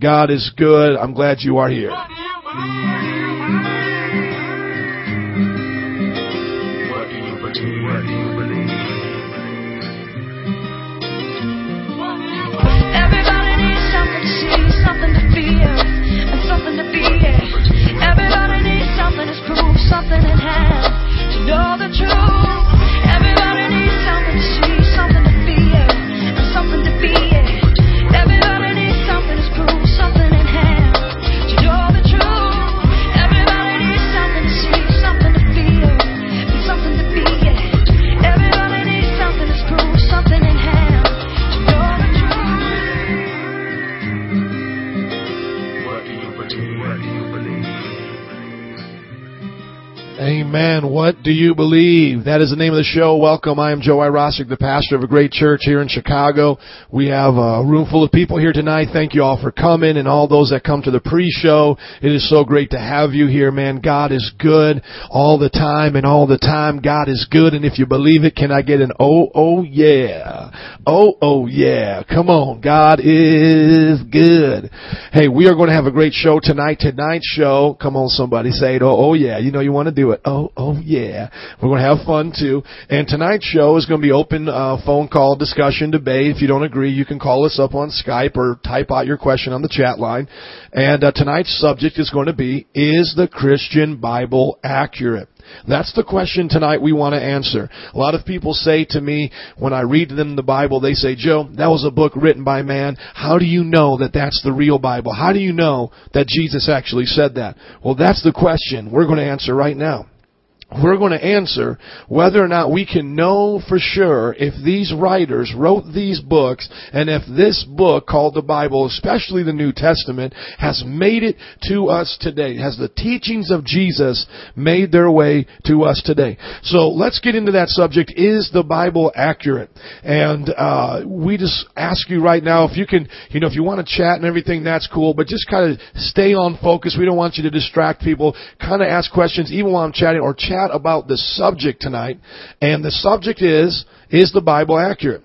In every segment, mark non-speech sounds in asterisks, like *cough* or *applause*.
God is good. I'm glad you are here. Something to see, something to feel, and something to be. Everybody needs something to prove, something in hand to know the truth. Amen. What do you believe? That is the name of the show. Welcome. I am Joe Irosic, the pastor of a great church here in Chicago. We have a room full of people here tonight. Thank you all for coming and all those that come to the pre-show. It is so great to have you here, man. God is good all the time and all the time. God is good. And if you believe it, can I get an oh, oh yeah. Oh, oh yeah. Come on. God is good. Hey, we are going to have a great show tonight. Tonight's show, come on somebody say it. Oh, oh yeah. You know you want to do it. Oh, oh yeah. We're going to have fun too. And tonight's show is going to be open uh, phone call, discussion, debate. If you don't agree, you can call us up on Skype or type out your question on the chat line. And uh, tonight's subject is going to be, is the Christian Bible accurate? That's the question tonight we want to answer. A lot of people say to me when I read them the Bible, they say, Joe, that was a book written by man. How do you know that that's the real Bible? How do you know that Jesus actually said that? Well, that's the question we're going to answer right now we're going to answer whether or not we can know for sure if these writers wrote these books and if this book called the Bible, especially the New Testament, has made it to us today. Has the teachings of Jesus made their way to us today? So let's get into that subject. Is the Bible accurate? And uh, we just ask you right now if you can, you know, if you want to chat and everything, that's cool, but just kind of stay on focus. We don't want you to distract people. Kind of ask questions even while I'm chatting or chat about the subject tonight. And the subject is, is the Bible accurate?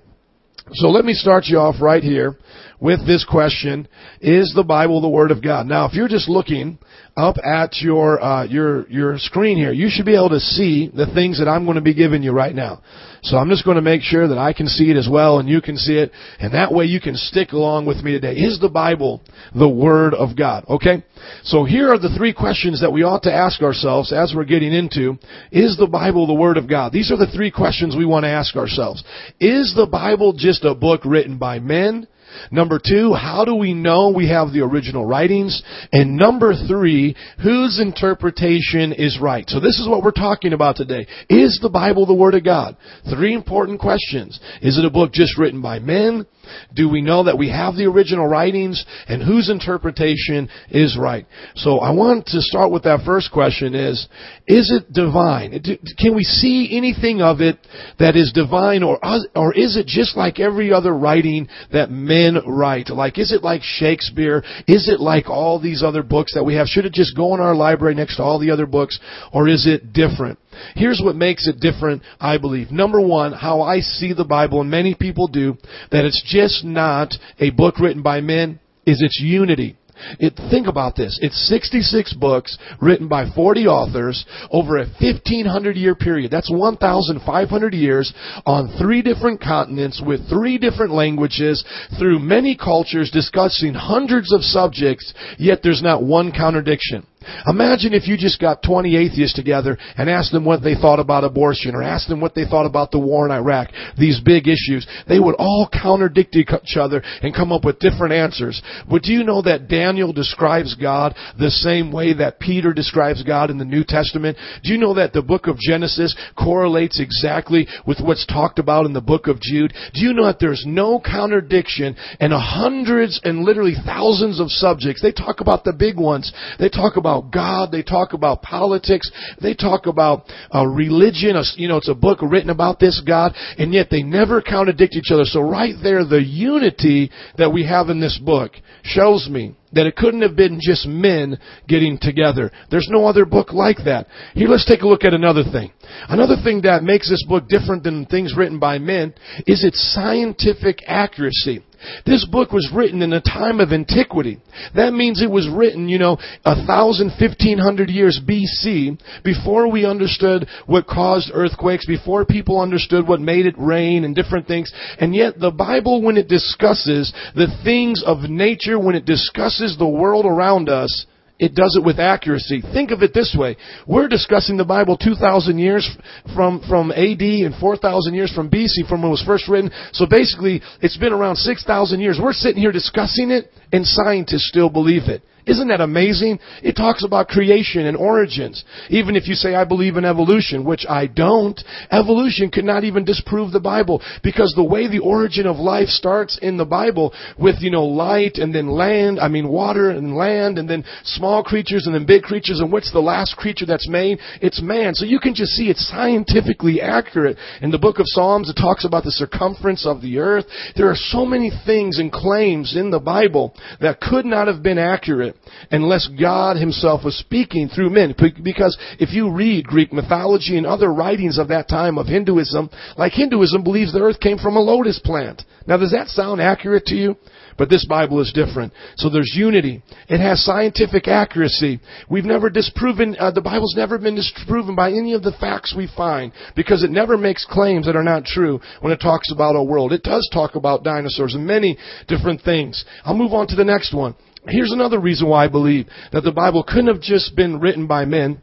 So let me start you off right here with this question. Is the Bible the Word of God? Now, if you're just looking up at your, uh, your, your screen here, you should be able to see the things that I'm going to be giving you right now. So I'm just going to make sure that I can see it as well and you can see it. And that way you can stick along with me today. Is the Bible the Word of God? Okay? So here are the three questions that we ought to ask ourselves as we're getting into. Is the Bible the Word of God? These are the three questions we want to ask ourselves. Is the Bible just a book written by men? Number two, how do we know we have the original writings? And number three, whose interpretation is right? So this is what we're talking about today. Is the Bible the Word of God? Three important questions. Is it a book just written by men? Do we know that we have the original writings and whose interpretation is right? So I want to start with that first question is, is it divine? Can we see anything of it that is divine or, or is it just like every other writing that men write? Like, is it like Shakespeare? Is it like all these other books that we have? Should it just go in our library next to all the other books or is it different? Here's what makes it different, I believe. Number one, how I see the Bible, and many people do, that it's just not a book written by men, is its unity. It, think about this. It's 66 books written by 40 authors over a 1500 year period. That's 1,500 years on three different continents with three different languages through many cultures discussing hundreds of subjects, yet there's not one contradiction. Imagine if you just got 20 atheists together and asked them what they thought about abortion or asked them what they thought about the war in Iraq, these big issues. They would all contradict each other and come up with different answers. But do you know that Daniel describes God the same way that Peter describes God in the New Testament? Do you know that the book of Genesis correlates exactly with what's talked about in the book of Jude? Do you know that there's no contradiction in hundreds and literally thousands of subjects? They talk about the big ones. They talk about about God. They talk about politics. They talk about uh, religion. You know, it's a book written about this God, and yet they never contradict each other. So right there, the unity that we have in this book shows me that it couldn't have been just men getting together. There's no other book like that. Here, let's take a look at another thing. Another thing that makes this book different than things written by men is its scientific accuracy. This book was written in a time of antiquity. That means it was written, you know, a thousand, fifteen hundred years BC, before we understood what caused earthquakes, before people understood what made it rain and different things. And yet the Bible, when it discusses the things of nature, when it discusses the world around us, it does it with accuracy. Think of it this way. We're discussing the Bible 2,000 years from, from AD and 4,000 years from BC from when it was first written. So basically, it's been around 6,000 years. We're sitting here discussing it and scientists still believe it. Isn't that amazing? It talks about creation and origins. Even if you say, I believe in evolution, which I don't, evolution could not even disprove the Bible because the way the origin of life starts in the Bible with, you know, light and then land, I mean water and land and then small creatures and then big creatures and what's the last creature that's made? It's man. So you can just see it's scientifically accurate. In the book of Psalms, it talks about the circumference of the earth. There are so many things and claims in the Bible that could not have been accurate unless God himself was speaking through men. Because if you read Greek mythology and other writings of that time of Hinduism, like Hinduism believes the earth came from a lotus plant. Now does that sound accurate to you? But this Bible is different. So there's unity. It has scientific accuracy. We've never disproven, uh, the Bible's never been disproven by any of the facts we find because it never makes claims that are not true when it talks about our world. It does talk about dinosaurs and many different things. I'll move on to the next one. Here's another reason why I believe that the Bible couldn't have just been written by men.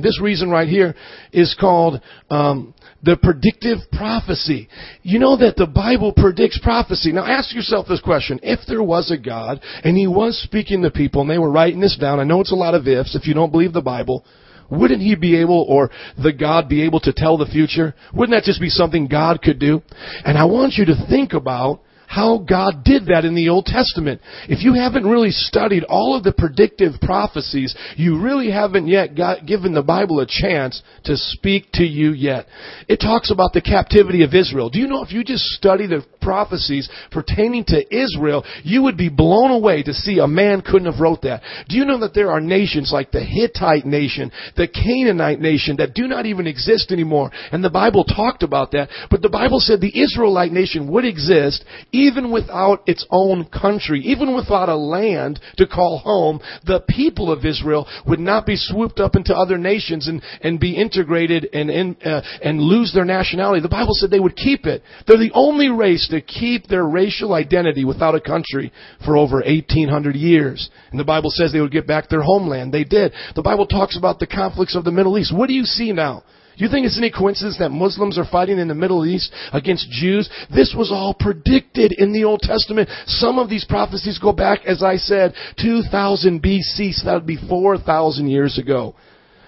This reason right here is called um, the predictive prophecy. You know that the Bible predicts prophecy. Now ask yourself this question. If there was a God and He was speaking to people and they were writing this down, I know it's a lot of ifs if you don't believe the Bible, wouldn't He be able or the God be able to tell the future? Wouldn't that just be something God could do? And I want you to think about how God did that in the Old Testament. If you haven't really studied all of the predictive prophecies, you really haven't yet got, given the Bible a chance to speak to you yet. It talks about the captivity of Israel. Do you know if you just study the prophecies pertaining to Israel, you would be blown away to see a man couldn't have wrote that. Do you know that there are nations like the Hittite nation, the Canaanite nation that do not even exist anymore? And the Bible talked about that, but the Bible said the Israelite nation would exist even without its own country, even without a land to call home, the people of Israel would not be swooped up into other nations and, and be integrated and, and, uh, and lose their nationality. The Bible said they would keep it. They're the only race to keep their racial identity without a country for over 1800 years. And the Bible says they would get back their homeland. They did. The Bible talks about the conflicts of the Middle East. What do you see now? Do you think it's any coincidence that Muslims are fighting in the Middle East against Jews? This was all predicted in the Old Testament. Some of these prophecies go back, as I said, 2000 BC, so that would be 4,000 years ago.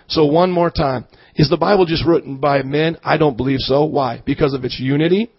So one more time. Is the Bible just written by men? I don't believe so. Why? Because of its unity.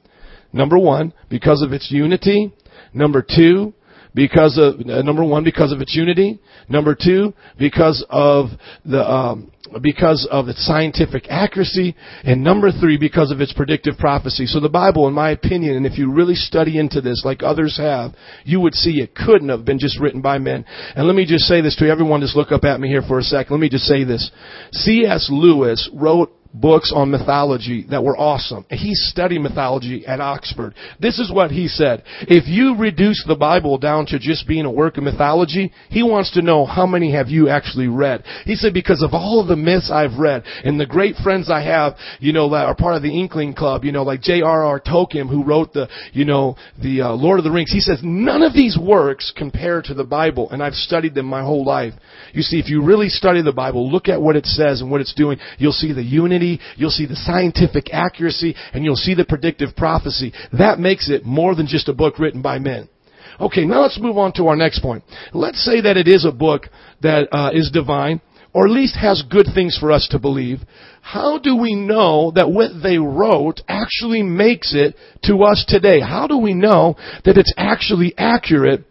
Number one, because of its unity. Number two, because of uh, number one because of its unity. Number two because of the um, because of its scientific accuracy. And number three because of its predictive prophecy. So the bible in my opinion and if you really study into this like others have you would see it couldn't have been just written by men. And let me just say this to everyone just look up at me here for a second let me just say this. Cs lewis wrote books on mythology that were awesome. He studied mythology at Oxford. This is what he said. If you reduce the Bible down to just being a work of mythology, he wants to know how many have you actually read. He said, because of all the myths I've read and the great friends I have, you know, that are part of the Inkling Club, you know, like J.R.R. Tolkien who wrote the, you know, the uh, Lord of the Rings. He says, none of these works compare to the Bible and I've studied them my whole life. You see, if you really study the Bible, look at what it says and what it's doing, you'll see the unity you'll see the scientific accuracy, and you'll see the predictive prophecy. That makes it more than just a book written by men. Okay, now let's move on to our next point. Let's say that it is a book that uh, is divine, or at least has good things for us to believe. How do we know that what they wrote actually makes it to us today? How do we know that it's actually accurate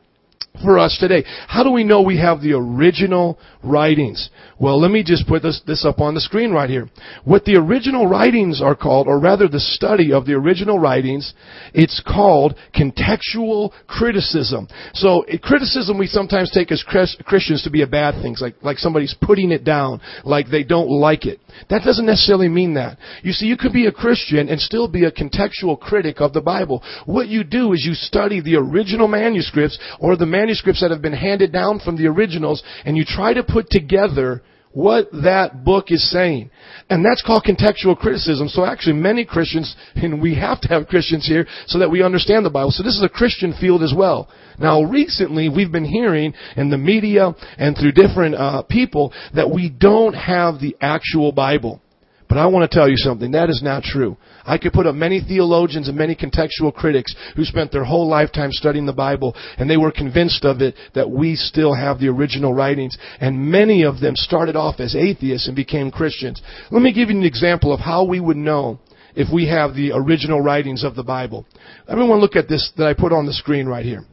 for us today. How do we know we have the original writings? Well, let me just put this, this up on the screen right here. What the original writings are called, or rather the study of the original writings, it's called contextual criticism. So criticism we sometimes take as Christians to be a bad thing, like, like somebody's putting it down, like they don't like it. That doesn't necessarily mean that. You see, you could be a Christian and still be a contextual critic of the Bible. What you do is you study the original manuscripts or the manuscripts that have been handed down from the originals and you try to put together what that book is saying. And that's called contextual criticism. So actually many Christians, and we have to have Christians here so that we understand the Bible. So this is a Christian field as well. Now recently we've been hearing in the media and through different uh, people that we don't have the actual Bible. But I want to tell you something. That is not true. I could put up many theologians and many contextual critics who spent their whole lifetime studying the Bible and they were convinced of it that we still have the original writings. And many of them started off as atheists and became Christians. Let me give you an example of how we would know if we have the original writings of the Bible. Everyone look at this that I put on the screen right here.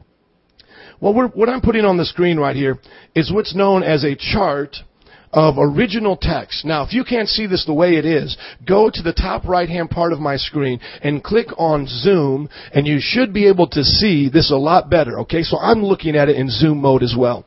Well, what I'm putting on the screen right here is what's known as a chart of original text. Now, if you can't see this the way it is, go to the top right hand part of my screen and click on zoom and you should be able to see this a lot better. Okay, so I'm looking at it in zoom mode as well.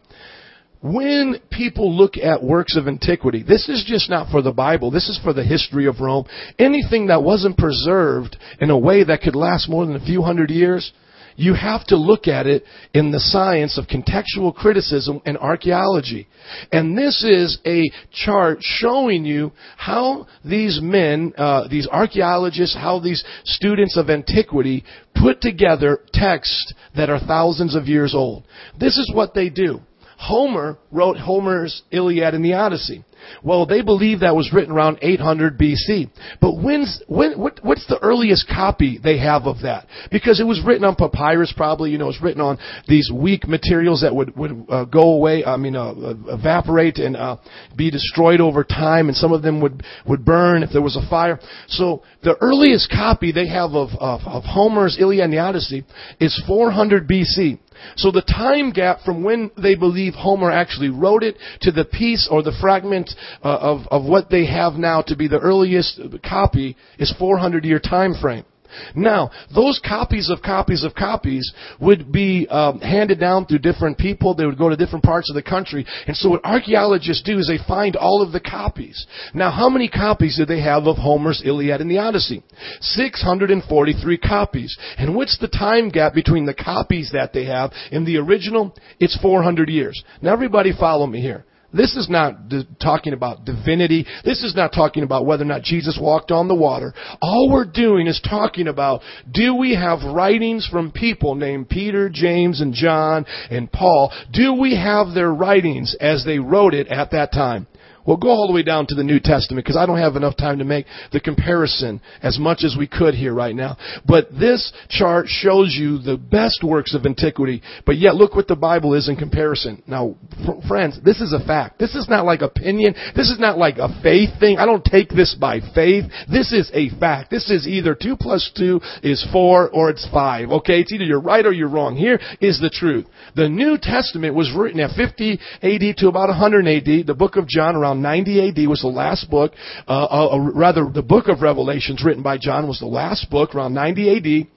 When people look at works of antiquity, this is just not for the Bible, this is for the history of Rome. Anything that wasn't preserved in a way that could last more than a few hundred years, you have to look at it in the science of contextual criticism and archaeology. And this is a chart showing you how these men, uh, these archaeologists, how these students of antiquity put together texts that are thousands of years old. This is what they do. Homer wrote Homer's Iliad and the Odyssey. Well, they believe that was written around 800 BC. But when's, when, what, what's the earliest copy they have of that? Because it was written on papyrus probably, you know, it was written on these weak materials that would, would uh, go away, I mean, uh, uh, evaporate and uh, be destroyed over time, and some of them would, would burn if there was a fire. So the earliest copy they have of, of, of Homer's Iliad and the Odyssey is 400 BC. So the time gap from when they believe Homer actually wrote it to the piece or the fragment uh, of, of what they have now to be the earliest copy is 400 year time frame. Now, those copies of copies of copies would be um, handed down through different people. They would go to different parts of the country. And so what archaeologists do is they find all of the copies. Now, how many copies do they have of Homer's Iliad and the Odyssey? 643 copies. And what's the time gap between the copies that they have and the original? It's 400 years. Now, everybody follow me here. This is not talking about divinity. This is not talking about whether or not Jesus walked on the water. All we're doing is talking about do we have writings from people named Peter, James, and John, and Paul? Do we have their writings as they wrote it at that time? Well, go all the way down to the New Testament because I don't have enough time to make the comparison as much as we could here right now. But this chart shows you the best works of antiquity, but yet look what the Bible is in comparison. Now, friends, this is a fact. This is not like opinion. This is not like a faith thing. I don't take this by faith. This is a fact. This is either 2 plus 2 is 4 or it's 5. Okay? It's either you're right or you're wrong. Here is the truth. The New Testament was written at 50 AD to about 100 AD. The book of John around around 90 AD was the last book, uh, uh, uh, rather the book of Revelations written by John was the last book around 90 AD.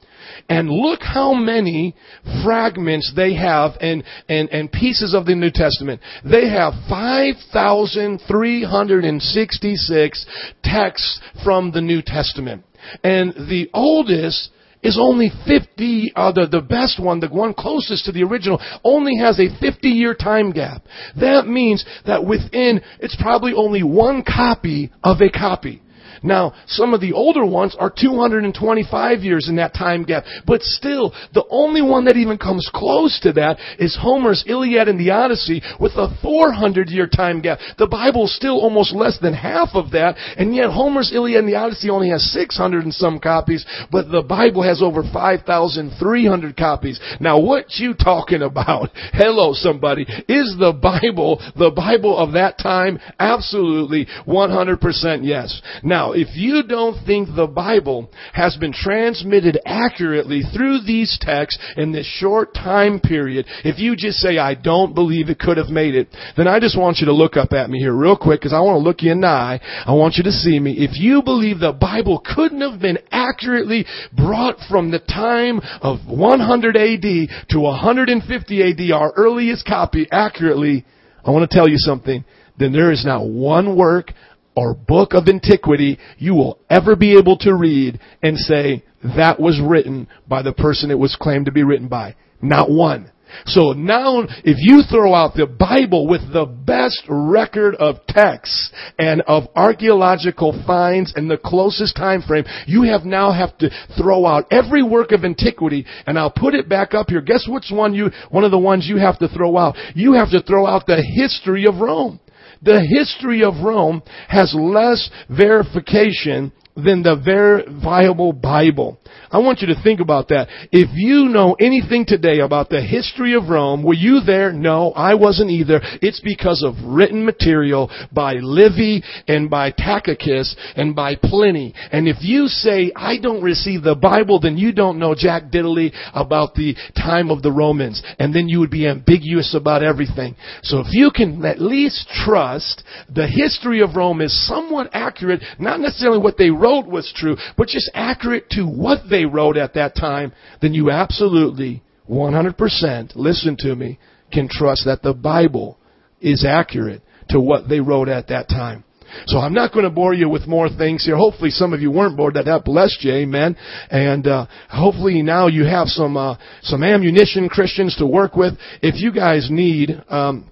And look how many fragments they have and, and, and pieces of the New Testament. They have 5,366 texts from the New Testament. And the oldest is only 50, uh, the, the best one, the one closest to the original, only has a 50 year time gap. That means that within, it's probably only one copy of a copy. Now, some of the older ones are 225 years in that time gap, but still, the only one that even comes close to that is Homer's Iliad and the Odyssey with a 400 year time gap. The Bible's still almost less than half of that, and yet Homer's Iliad and the Odyssey only has 600 and some copies, but the Bible has over 5,300 copies. Now, what you talking about? *laughs* Hello, somebody. Is the Bible the Bible of that time? Absolutely, 100% yes. Now, if you don't think the Bible has been transmitted accurately through these texts in this short time period, if you just say, I don't believe it could have made it, then I just want you to look up at me here real quick because I want to look you in the eye. I want you to see me. If you believe the Bible couldn't have been accurately brought from the time of 100 AD to 150 AD, our earliest copy accurately, I want to tell you something. Then there is not one work or book of antiquity you will ever be able to read and say that was written by the person it was claimed to be written by. Not one. So now, if you throw out the Bible with the best record of texts and of archaeological finds and the closest time frame, you have now have to throw out every work of antiquity, and I'll put it back up here. Guess which one you, one of the ones you have to throw out? You have to throw out the history of Rome. The history of Rome has less verification than the verifiable Bible. I want you to think about that. If you know anything today about the history of Rome, were you there? No, I wasn't either. It's because of written material by Livy and by Tacitus and by Pliny. And if you say, I don't receive the Bible, then you don't know Jack Diddley about the time of the Romans. And then you would be ambiguous about everything. So if you can at least trust the history of Rome is somewhat accurate, not necessarily what they wrote was true, but just accurate to what they wrote at that time, then you absolutely, 100%, listen to me, can trust that the Bible is accurate to what they wrote at that time. So I'm not going to bore you with more things here. Hopefully some of you weren't bored. That that blessed you, amen. And uh, hopefully now you have some uh, some ammunition, Christians, to work with. If you guys need. Um,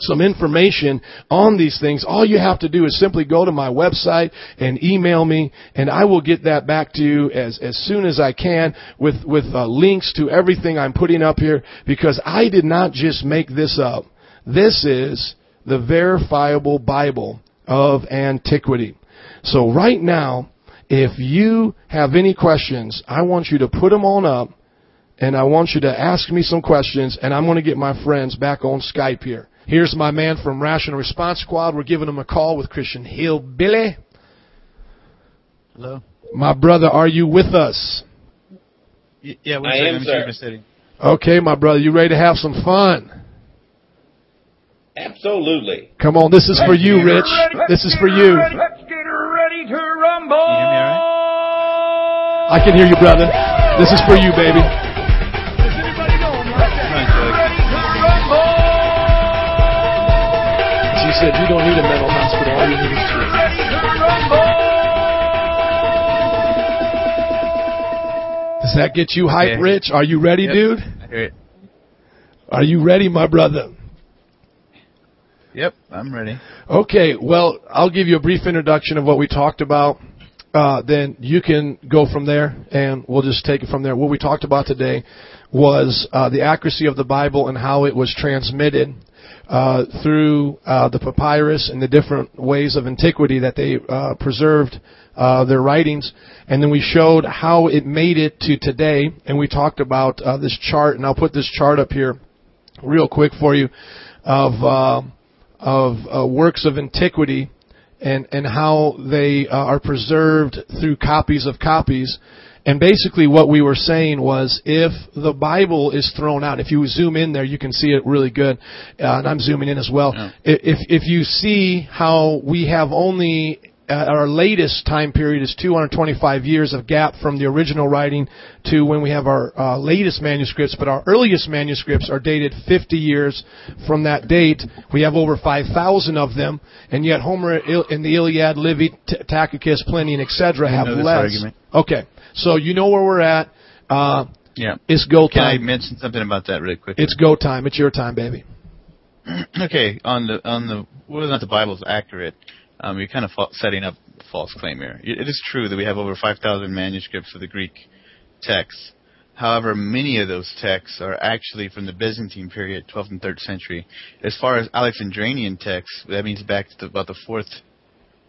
some information on these things, all you have to do is simply go to my website and email me, and I will get that back to you as, as soon as I can with, with uh, links to everything I'm putting up here because I did not just make this up. This is the verifiable Bible of antiquity. So right now, if you have any questions, I want you to put them on up and I want you to ask me some questions and I'm going to get my friends back on Skype here. Here's my man from Rational Response Squad. We're giving him a call with Christian Hillbilly. Hello. My brother, are you with us? Y- yeah, one I second. am, Let sir. check. Okay, my brother, you ready to have some fun? Absolutely. Come on, this is for you, Rich. This is for you. Let's get ready to rumble. Can you hear me all I can hear you, brother. This is for you, baby. Said you don't need a mental hospital. All you need is Jesus. Ready to rumble. Does that get you hype, Yeah. Rich? Are you ready, Yep. dude? I hear it. Are you ready, my brother? Yep, I'm ready. Okay, well, I'll give you a brief introduction of what we talked about. Uh, then you can go from there, and we'll just take it from there. What we talked about today was uh, the accuracy of the Bible and how it was transmitted uh, through uh, the papyrus and the different ways of antiquity that they uh, preserved uh, their writings. And then we showed how it made it to today, and we talked about uh, this chart. And I'll put this chart up here real quick for you of of works of antiquity and and how they are preserved through copies of copies. And basically, what we were saying was, if the Bible is thrown out, if you zoom in there, you can see it really good. Uh, and I'm zooming in as well. Yeah. If if you see how we have only uh, our latest time period is 225 years of gap from the original writing to when we have our uh, latest manuscripts, but our earliest manuscripts are dated 50 years from that date. We have over 5,000 of them, and yet Homer in the Iliad, Livy, T- Tacitus, Pliny, and etc. have less. argument. Okay, so you know where we're at. Uh, Yeah. it's go Can I time. mention something about that really quick? It's go time. It's your time, baby. *clears throat* okay. On the on the whether or not the Bible's accurate, um, you're kind of fa- setting up a false claim here. It is true that we have over 5,000 manuscripts of the Greek texts. However, many of those texts are actually from the Byzantine period, 12th and 3rd century. As far as Alexandrian texts, that means back to the, about the fourth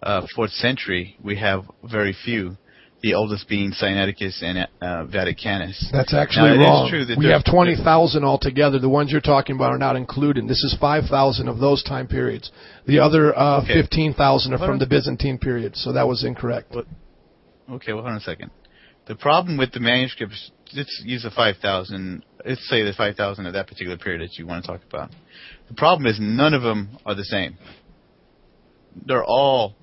uh, fourth century, we have very few. The oldest being Sinaiticus and uh, Vaticanus. That's actually Now, wrong. true that we have 20,000 altogether. The ones you're talking about are not included. This is 5,000 of those time periods. The other uh, Okay. 15,000 are from the Byzantine period, so that was incorrect. Okay, well, hold on a second. The problem with the manuscripts, let's use the 5,000, let's say the 5,000 of that particular period that you want to talk about. The problem is none of them are the same. They're all,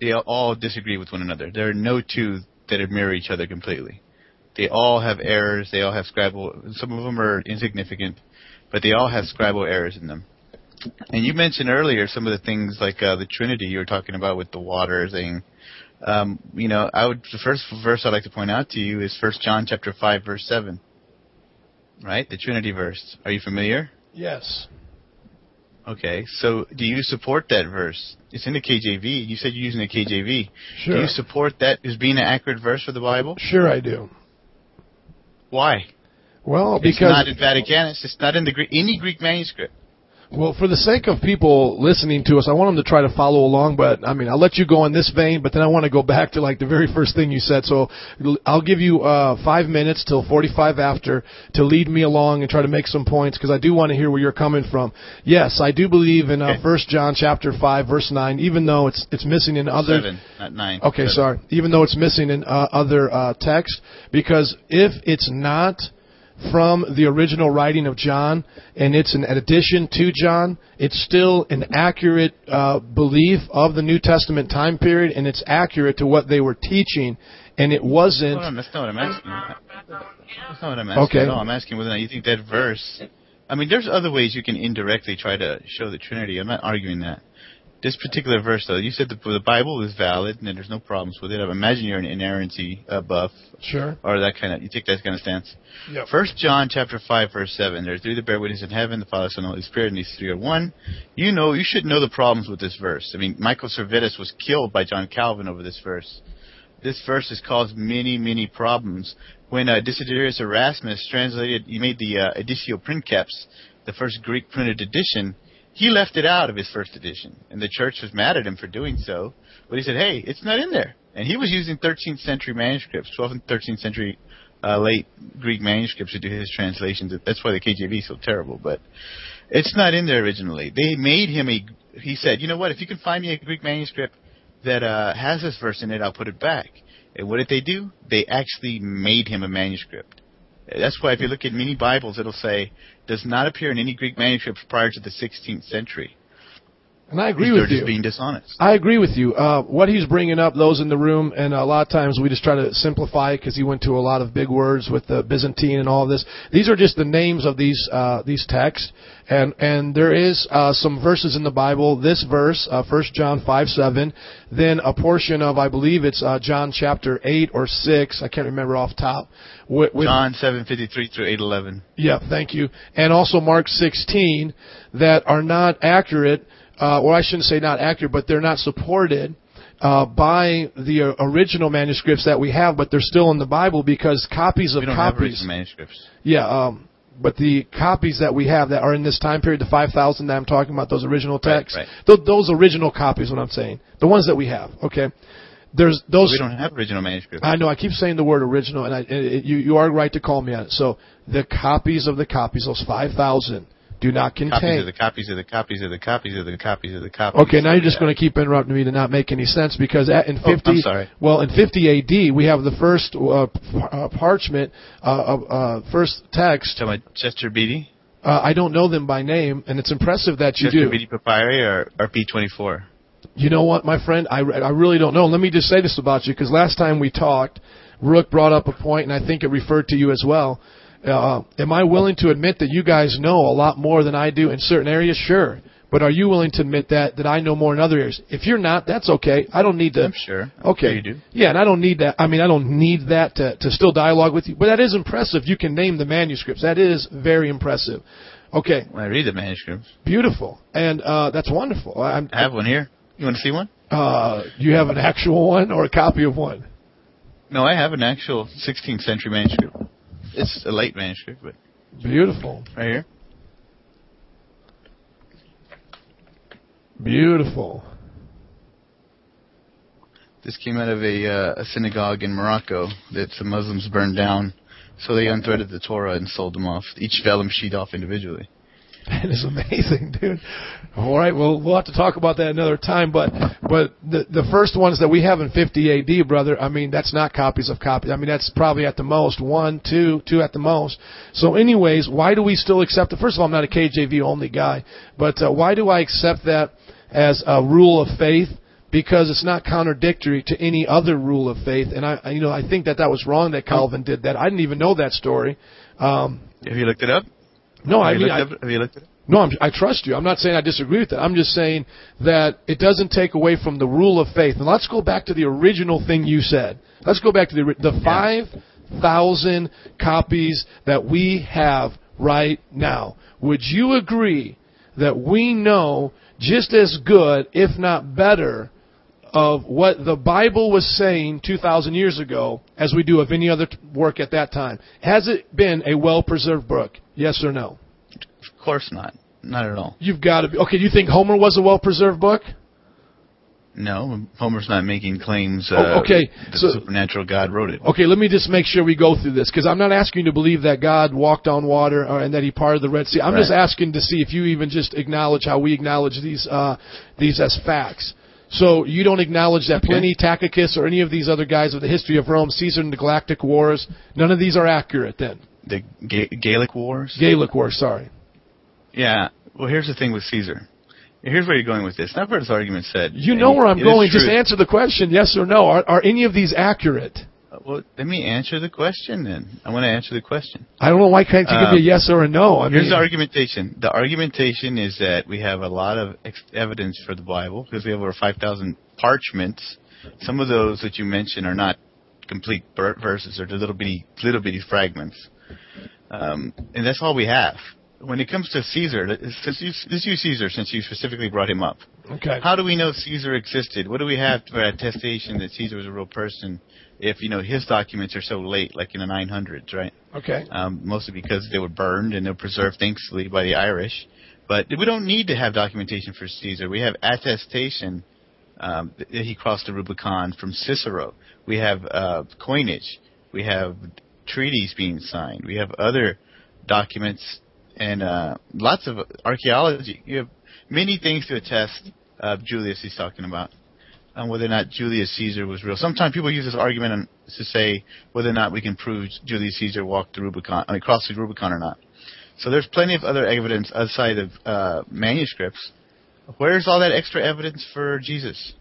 they all disagree with one another. There are no two that mirror each other completely. They all have errors, they all have scribal, some of them are insignificant, but they all have scribal errors in them. And you mentioned earlier some of the things like uh, the Trinity you were talking about with the water thing. Um, you know, I would the first verse I'd like to point out to you is First John chapter five verse seven. Right, the Trinity verse. Are you familiar? Yes. Okay, so do you support that verse? It's in the KJV. You said you're using the KJV. Sure. Do you support that as being an accurate verse for the Bible? Sure, I do. Why? Well, because it's not in Vaticanus. It's not in the Greek, any Greek manuscript. Well, for the sake of people listening to us, I want them to try to follow along. But I mean, I'll let you go in this vein, but then I want to go back to like the very first thing you said. So I'll give you uh, five minutes till 45 after to lead me along and try to make some points because I do want to hear where you're coming from. Yes, I do believe in uh, John chapter five verse nine, even though it's it's missing in other Seven, not nine. Okay, Seven. sorry. Even though it's missing in uh, other uh, text, because if it's not from the original writing of John and it's an addition to John, it's still an accurate uh, belief of the New Testament time period, and it's accurate to what they were teaching, and it wasn't. That's not what I'm asking. That's not what I'm asking Okay. at all. I'm asking whether or not you think that verse. I mean, there's other ways you can indirectly try to show the Trinity. I'm not arguing that. This particular verse, though, you said the, the Bible is valid and there's no problems with it. I imagine you're an inerrancy uh, buff Sure. or that kind of. You take that kind of stance. Yep. First John chapter five verse seven. There are three that bear witness in heaven: the Father, Son, and Holy Spirit, and these three are one. You know, you should know the problems with this verse. I mean, Michael Servetus was killed by John Calvin over this verse. This verse has caused many, many problems. When uh, Desiderius Erasmus translated, he made the uh, Editio Princeps, the first Greek printed edition. He left it out of his first edition, and the church was mad at him for doing so. But he said, "Hey, it's not in there." And he was using 13th century manuscripts, 12th and 13th century uh, late Greek manuscripts to do his translations. That's why the KJV is so terrible. But it's not in there originally. They made him a. He said, "You know what? If you can find me a Greek manuscript that uh, has this verse in it, I'll put it back." And what did they do? They actually made him a manuscript. That's why if you look at many Bibles, it'll say does not appear in any Greek manuscripts prior to the 16th century. And I agree They're with just you. being dishonest. I agree with you. Uh, what he's bringing up, those in the room, and a lot of times we just try to simplify it because he went to a lot of big words with the Byzantine and all this. These are just the names of these uh, these texts, and and there is uh, some verses in the Bible. This verse, uh, 1 John five seven, then a portion of I believe it's uh, John chapter eight or six. I can't remember off top. With, with, John 7:53 through 8:11. yeah, thank you. And also Mark 16 that are not accurate, uh, or I shouldn't say not accurate, but they're not supported uh, by the uh, original manuscripts that we have, but they're still in the Bible because copies of We don't have copies. original manuscripts. Yeah, um, but the copies that we have that are in this time period, the 5,000 that I'm talking about, those original texts, right. th- those original copies, what I'm saying, the ones that we have, okay? There's those. We don't have original manuscripts. I know. I keep saying the word original, and I, it, it- you you are right to call me on it. So the copies of the copies, those five thousand, do not copies contain. of the copies of the copies of the copies of the copies of the copies. Okay, now you're just going to keep interrupting me to not make any sense because at, in Oh, 50, I'm sorry. well, in 50 AD, we have the first uh, uh, parchment, uh, uh, uh, first text. Talking about Chester Beatty, Uh, I don't know them by name, and it's impressive that you Chester do. Beatty Papyri, or, or P24. You know what, my friend? I, I really don't know. Let me just say this about you, because last time we talked, Rook brought up a point, and I think it referred to you as well. Uh, am I willing to admit that you guys know a lot more than I do in certain areas? Sure. But are you willing to admit that that I know more in other areas? If you're not, that's okay. I don't need to. I'm sure. Okay. Yeah, you do. Yeah, and I don't need that. I mean, I don't need that to, to still dialogue with you. But that is impressive. You can name the manuscripts. That is very impressive. Okay, When I read the manuscripts, beautiful, and uh, that's wonderful. I'm, I have one here. You want to see one? uh, you have an actual one or a copy of one? No, I have an actual 16th century manuscript. It's a late manuscript, but Beautiful, right here. beautiful. This came out of a, uh, a synagogue in Morocco that the Muslims burned down. So they unthreaded the Torah and sold them off, each vellum sheet off individually. *laughs* That is amazing, dude. All right, well, we'll have to talk about that another time. But but the the first ones that we have in 50 AD, brother. I mean, that's not copies of copies. I mean, that's probably at the most one, two, two at the most. So, anyways, why do we still accept it? First of all, I'm not a KJV only guy, but uh, why do I accept that as a rule of faith? Because it's not contradictory to any other rule of faith, and I, you know, I think that that was wrong that Calvin did that. I didn't even know that story. Um, Have you looked it up? No, I have, you mean, I, looked up, have you looked it no, I'm, I trust you. I'm not saying I disagree with that. I'm just saying that it doesn't take away from the rule of faith. And let's go back to the original thing you said. Let's go back to the the five thousand copies that we have right now. Would you agree that we know just as good, if not better, of what the Bible was saying 2,000 years ago as we do of any other work at that time? Has it been a well preserved book? Yes or no? Of course not. Not at all. You've got to be. Okay, you think Homer was a well preserved book? No, Homer's not making claims. Oh, Uh, okay, The so- supernatural God wrote it. Okay, let me just make sure we go through this because I'm not asking you to believe that God walked on water or, and that He parted the Red Sea. I'm just asking to see if you even just acknowledge how we acknowledge these uh, these as facts. So you don't acknowledge that Okay. Pliny, Tacitus, or any of these other guys of the history of Rome, Caesar and the Galactic Wars, none of these are accurate then. The Ga- Gaelic Wars. Gaelic Wars, sorry. Yeah. Well, here's the thing with Caesar. Here's where you're going with this. Not where this argument said. You know where I'm going. Just answer the question, yes or no. Are, are any of these accurate? Well, let me answer the question then. I want to answer the question. I don't know why can't you give me a Um, yes or a no. I Here's mean, the argumentation. The argumentation is that we have a lot of ex- evidence for the Bible because we have over 5,000 parchments. Some of those that you mentioned are not complete ber- verses; they're little bitty, little bitty fragments, um, and that's all we have. When it comes to Caesar, since you, this you Caesar, since you specifically brought him up, okay. how do we know Caesar existed? What do we have for attestation that Caesar was a real person? If you know his documents are so late, like in the 900s, right? Okay. um, mostly because they were burned and they were preserved, thankfully, by the Irish. But we don't need to have documentation for Caesar. We have attestation um, that he crossed the Rubicon from Cicero. We have uh, coinage. We have treaties being signed. We have other documents and uh, lots of archaeology. You have many things to attest. Uh, Julius he's talking about on whether or not Julius Caesar was real. Sometimes people use this argument to say whether or not we can prove Julius Caesar walked the Rubicon, I mean, crossed the Rubicon or not. So there's plenty of other evidence outside of uh, manuscripts. Where's all that extra evidence for Jesus?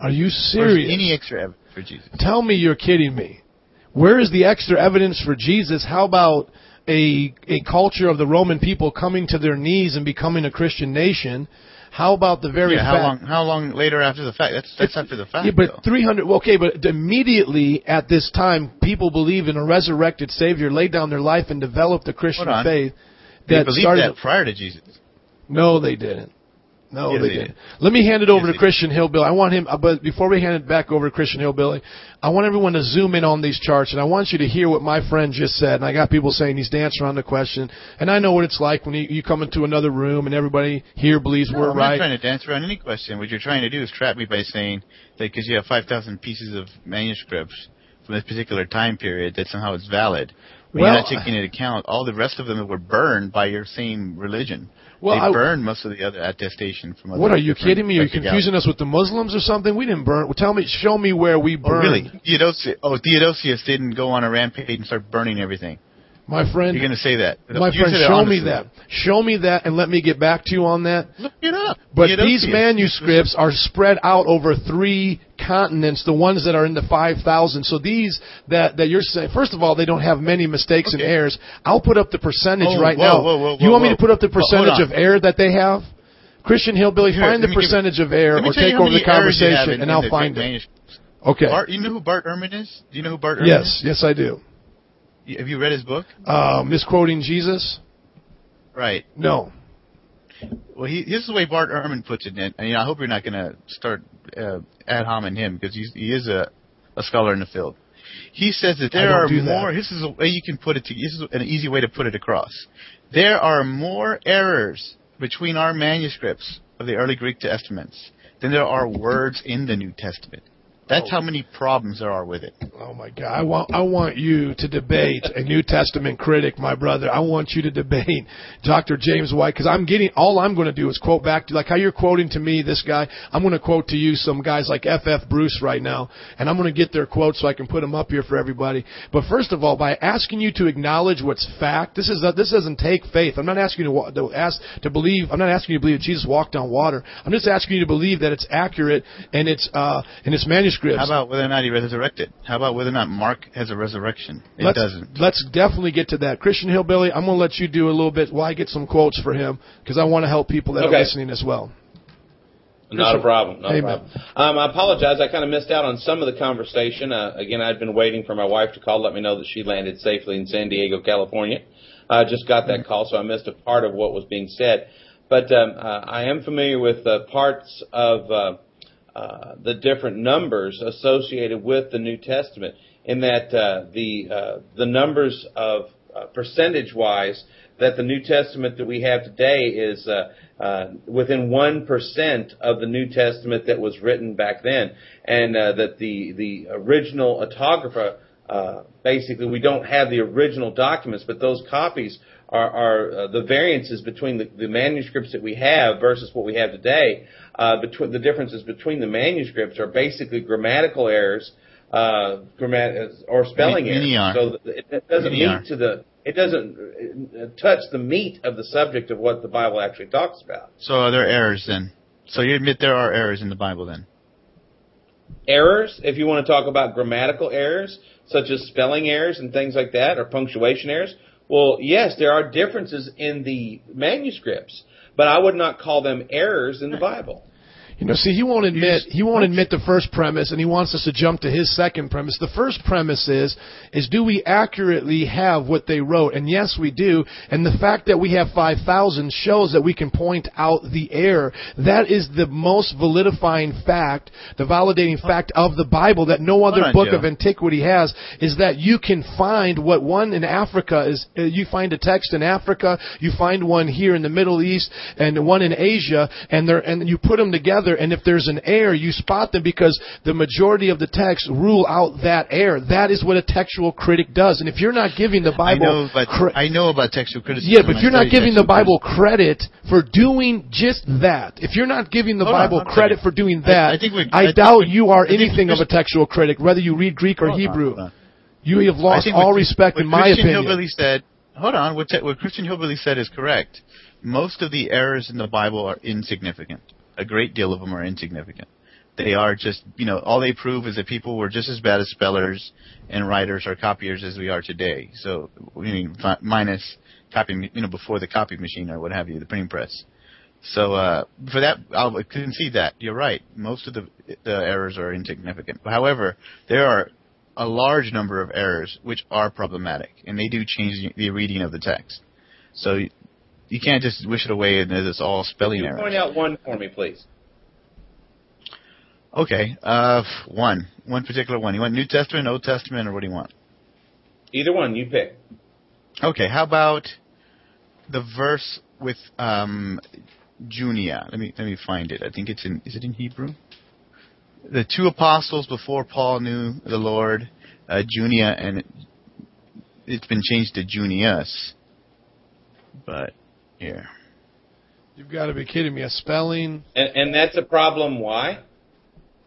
Are you Where's serious? any extra evidence for Jesus? Tell me you're kidding me. Where is the extra evidence for Jesus? How about a a culture of the Roman people coming to their knees and becoming a Christian nation? How about the very Yeah, how fact? long? How long later after the fact? That's that's after the fact. Yeah, but 300. Okay, but immediately at this time, people believed in a resurrected Savior, laid down their life, and developed the Christian faith. they That believed started. that prior to Jesus. No, they didn't. No, they, didn't. did. Let me hand it over Yes, to Christian Hillbilly. I want him, uh, but before we hand it back over to Christian Hillbilly, I want everyone to zoom in on these charts, and I want you to hear what my friend just said. And I got people saying he's dancing around the question, and I know what it's like when you, you come into another room and everybody here believes No, we're I'm right. not trying to dance around any question. What you're trying to do is trap me by saying that because you have 5,000 pieces of manuscripts from this particular time period, that somehow it's valid. Well, you're not taking into account all the rest of them that were burned by your same religion. Well, they I- burned most of the other attestation from. Other What are you kidding me? Are you confusing us with the Muslims or something? We didn't burn. Tell me, show me where we Oh, burned. really? Theodosius, oh, Theodosius didn't go on a rampage and start burning everything. My friend, You're going to say that? my You friend, show me that. Show me that, and let me get back to you on that. Look it up. But Theodosius. these manuscripts are spread out over three continents, the ones that are in the 5,000. So these that, that you're saying, first of all, they don't have many mistakes and errors. I'll put up the percentage Oh, right whoa, now. whoa, whoa, you want me to put up the percentage of error that they have? Christian Hillbilly, Here, find the let me give- percentage of error or take over the many errors you have conversation in- and in I'll find it. Okay. Bart, you know who Bart Ehrman is? Do you know who Bart Ehrman Yes, is? Yes, yes I do. Have you read his book? Uh, misquoting Jesus? Right. No. Well, he, here's the way Bart Ehrman puts it. And you know, I hope you're not going to start uh, ad homing him because he's, he is a, a scholar in the field. He says that there are do that. more. This is a way you can put it. To, this is an easy way to put it across. There are more errors between our manuscripts of the early Greek testaments than there are words in the New Testament. That's how many problems there are with it. Oh my God! I want I want you to debate a New Testament critic, my brother. I want you to debate Dr. James White because I'm getting all I'm going to do is quote back to like how you're quoting to me this guy. I'm going to quote to you some guys like F.F. F. Bruce right now, and I'm going to get their quotes so I can put them up here for everybody. But first of all, by asking you to acknowledge what's fact, this is a, this doesn't take faith. I'm not asking you to, to ask to believe. I'm not asking you to believe Jesus walked on water. I'm just asking you to believe that it's accurate and it's uh and it's manuscripts. How about whether or not he resurrected? How about whether or not Mark has a resurrection? It let's, doesn't. Let's definitely get to that. Christian Hillbilly, I'm going to let you do a little bit while I get some quotes for him because I want to help people that are listening as well. Not a problem. Not Amen. a problem. Um, I apologize. I kind of missed out on some of the conversation. Uh, again, I'd been waiting for my wife to call, let me know that she landed safely in San Diego, California. I just got that call, so I missed a part of what was being said. But um, uh, I am familiar with uh, parts of uh, the different numbers associated with the New Testament. In that uh, the uh, the numbers of uh, percentage wise that the New Testament that we have today is uh, uh, within one percent of the New Testament that was written back then, and that the the original autographer uh, basically we don't have the original documents, but those copies are, are the variances between the, the manuscripts that we have versus what we have today. Uh, between the differences between the manuscripts are basically grammatical errors. Uh, grammat- or spelling Many errors. So it, it doesn't Many meet are. to the it doesn't uh, touch the meat of the subject of what the Bible actually talks about. So are there errors then? So you admit there are errors in the Bible then? Errors, if you want to talk about grammatical errors, such as spelling errors and things like that, or punctuation errors, well, yes, there are differences in the manuscripts, but I would not call them errors in the Bible. You know, see, he won't admit he won't admit the first premise, and he wants us to jump to his second premise. The first premise is is do we accurately have what they wrote? And yes, we do. And the fact that we have five thousand shows that we can point out the error. That is the most validifying fact, the validating fact of the Bible that no other book Joe. of antiquity has. Is that you can find what one in Africa is? uh, You find a text in Africa, you find one here in the Middle East, and one in Asia, and they and you put them together. And if there's an error, you spot them because the majority of the text rule out that error. That is what a textual critic does. And if you're not giving the I Bible, know, but cre- I know about textual criticism. yeah, but I you're not giving the Bible credit for doing just that. If you're not giving the Bible credit for doing that, I I I doubt you are anything of a textual critic, whether you read Greek or Hebrew. on. You have lost all what- respect, what in my Christian opinion. Hillbilly said, hold on, what, te- what Christian Hillbilly said is correct. Most of the errors in the Bible are insignificant. A great deal of them are insignificant. They are just, you know, all they prove is that people were just as bad as spellers and writers or copiers as we are today. So, I mean, minus copy, you know, before the copy machine or what have you, the printing press. So, uh, for that, I'll concede that. You're right. Most of the, the errors are insignificant. However, there are a large number of errors which are problematic, and they do change the reading of the text. So you, can't just wish it away and it's all spelling errors. point out one for me, please? Okay, uh, one, one particular one. You want New Testament, Old Testament, or what do you want? Either one, you pick. Okay, how about the verse with um, Junia? Let me let me find it. I think it's in. Is it in Hebrew? The two apostles before Paul knew the Lord, uh, Junia, and it, it's been changed to Junius. But here, You've got to be kidding me. A spelling. And, and that's a problem. Why?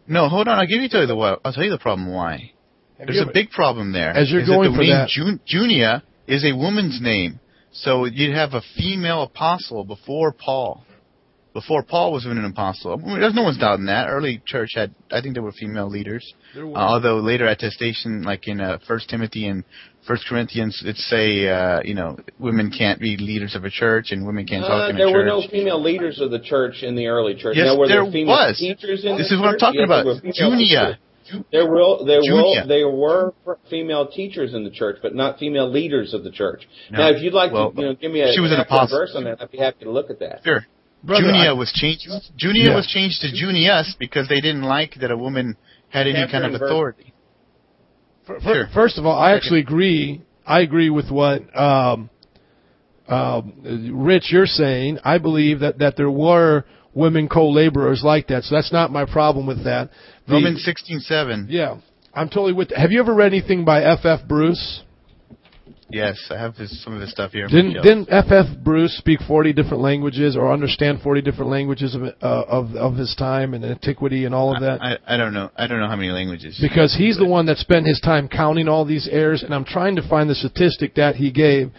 no, hold on. I'll give you tell you the what. I'll tell you the problem why. Have There's a ever- big problem there. As you're is that going the for name that- Jun- Junia is a woman's name. So you'd have a female apostle before Paul. Before Paul was even an apostle. I mean, There's no one's doubting that. Early church had, I think there were female leaders. There were. Uh, although later attestation, like in uh, First Timothy and First Corinthians, it say, uh, you know, women can't be leaders of a church and women can't Uh, talk in a church. there were no female leaders of the church in the early church. Yes, now, were there there female was. teachers in This the is what I'm talking Yes, about. were Junia. teachers. There were there Junia. were there were female teachers in the church, but not female leaders of the church. No. Now, if you'd like Well, to, you know, give me a she was an accurate apostle. verse on that, I'd be happy to look at that. Sure. Brother, Junia I- was changed. Junia Yeah. was changed to Junius because they didn't like that a woman had any Chapter kind of and verse. authority. Sure. First of all, I actually agree. I agree with what um, um, Rich you're saying. I believe that that there were women co-laborers like that. So that's not my problem with that. The- Romans sixteen seven. Yeah, I'm totally with. Have you ever read anything by F. F. Bruce? Yes, I have his, some of his stuff here. Didn't didn't F. F. Bruce speak 40 different languages or understand 40 different languages of uh, of of his time and antiquity and all of that? I, I don't know. I don't know how many languages. because he's the one that spent his time counting all these errors, and I'm trying to find the statistic that he gave.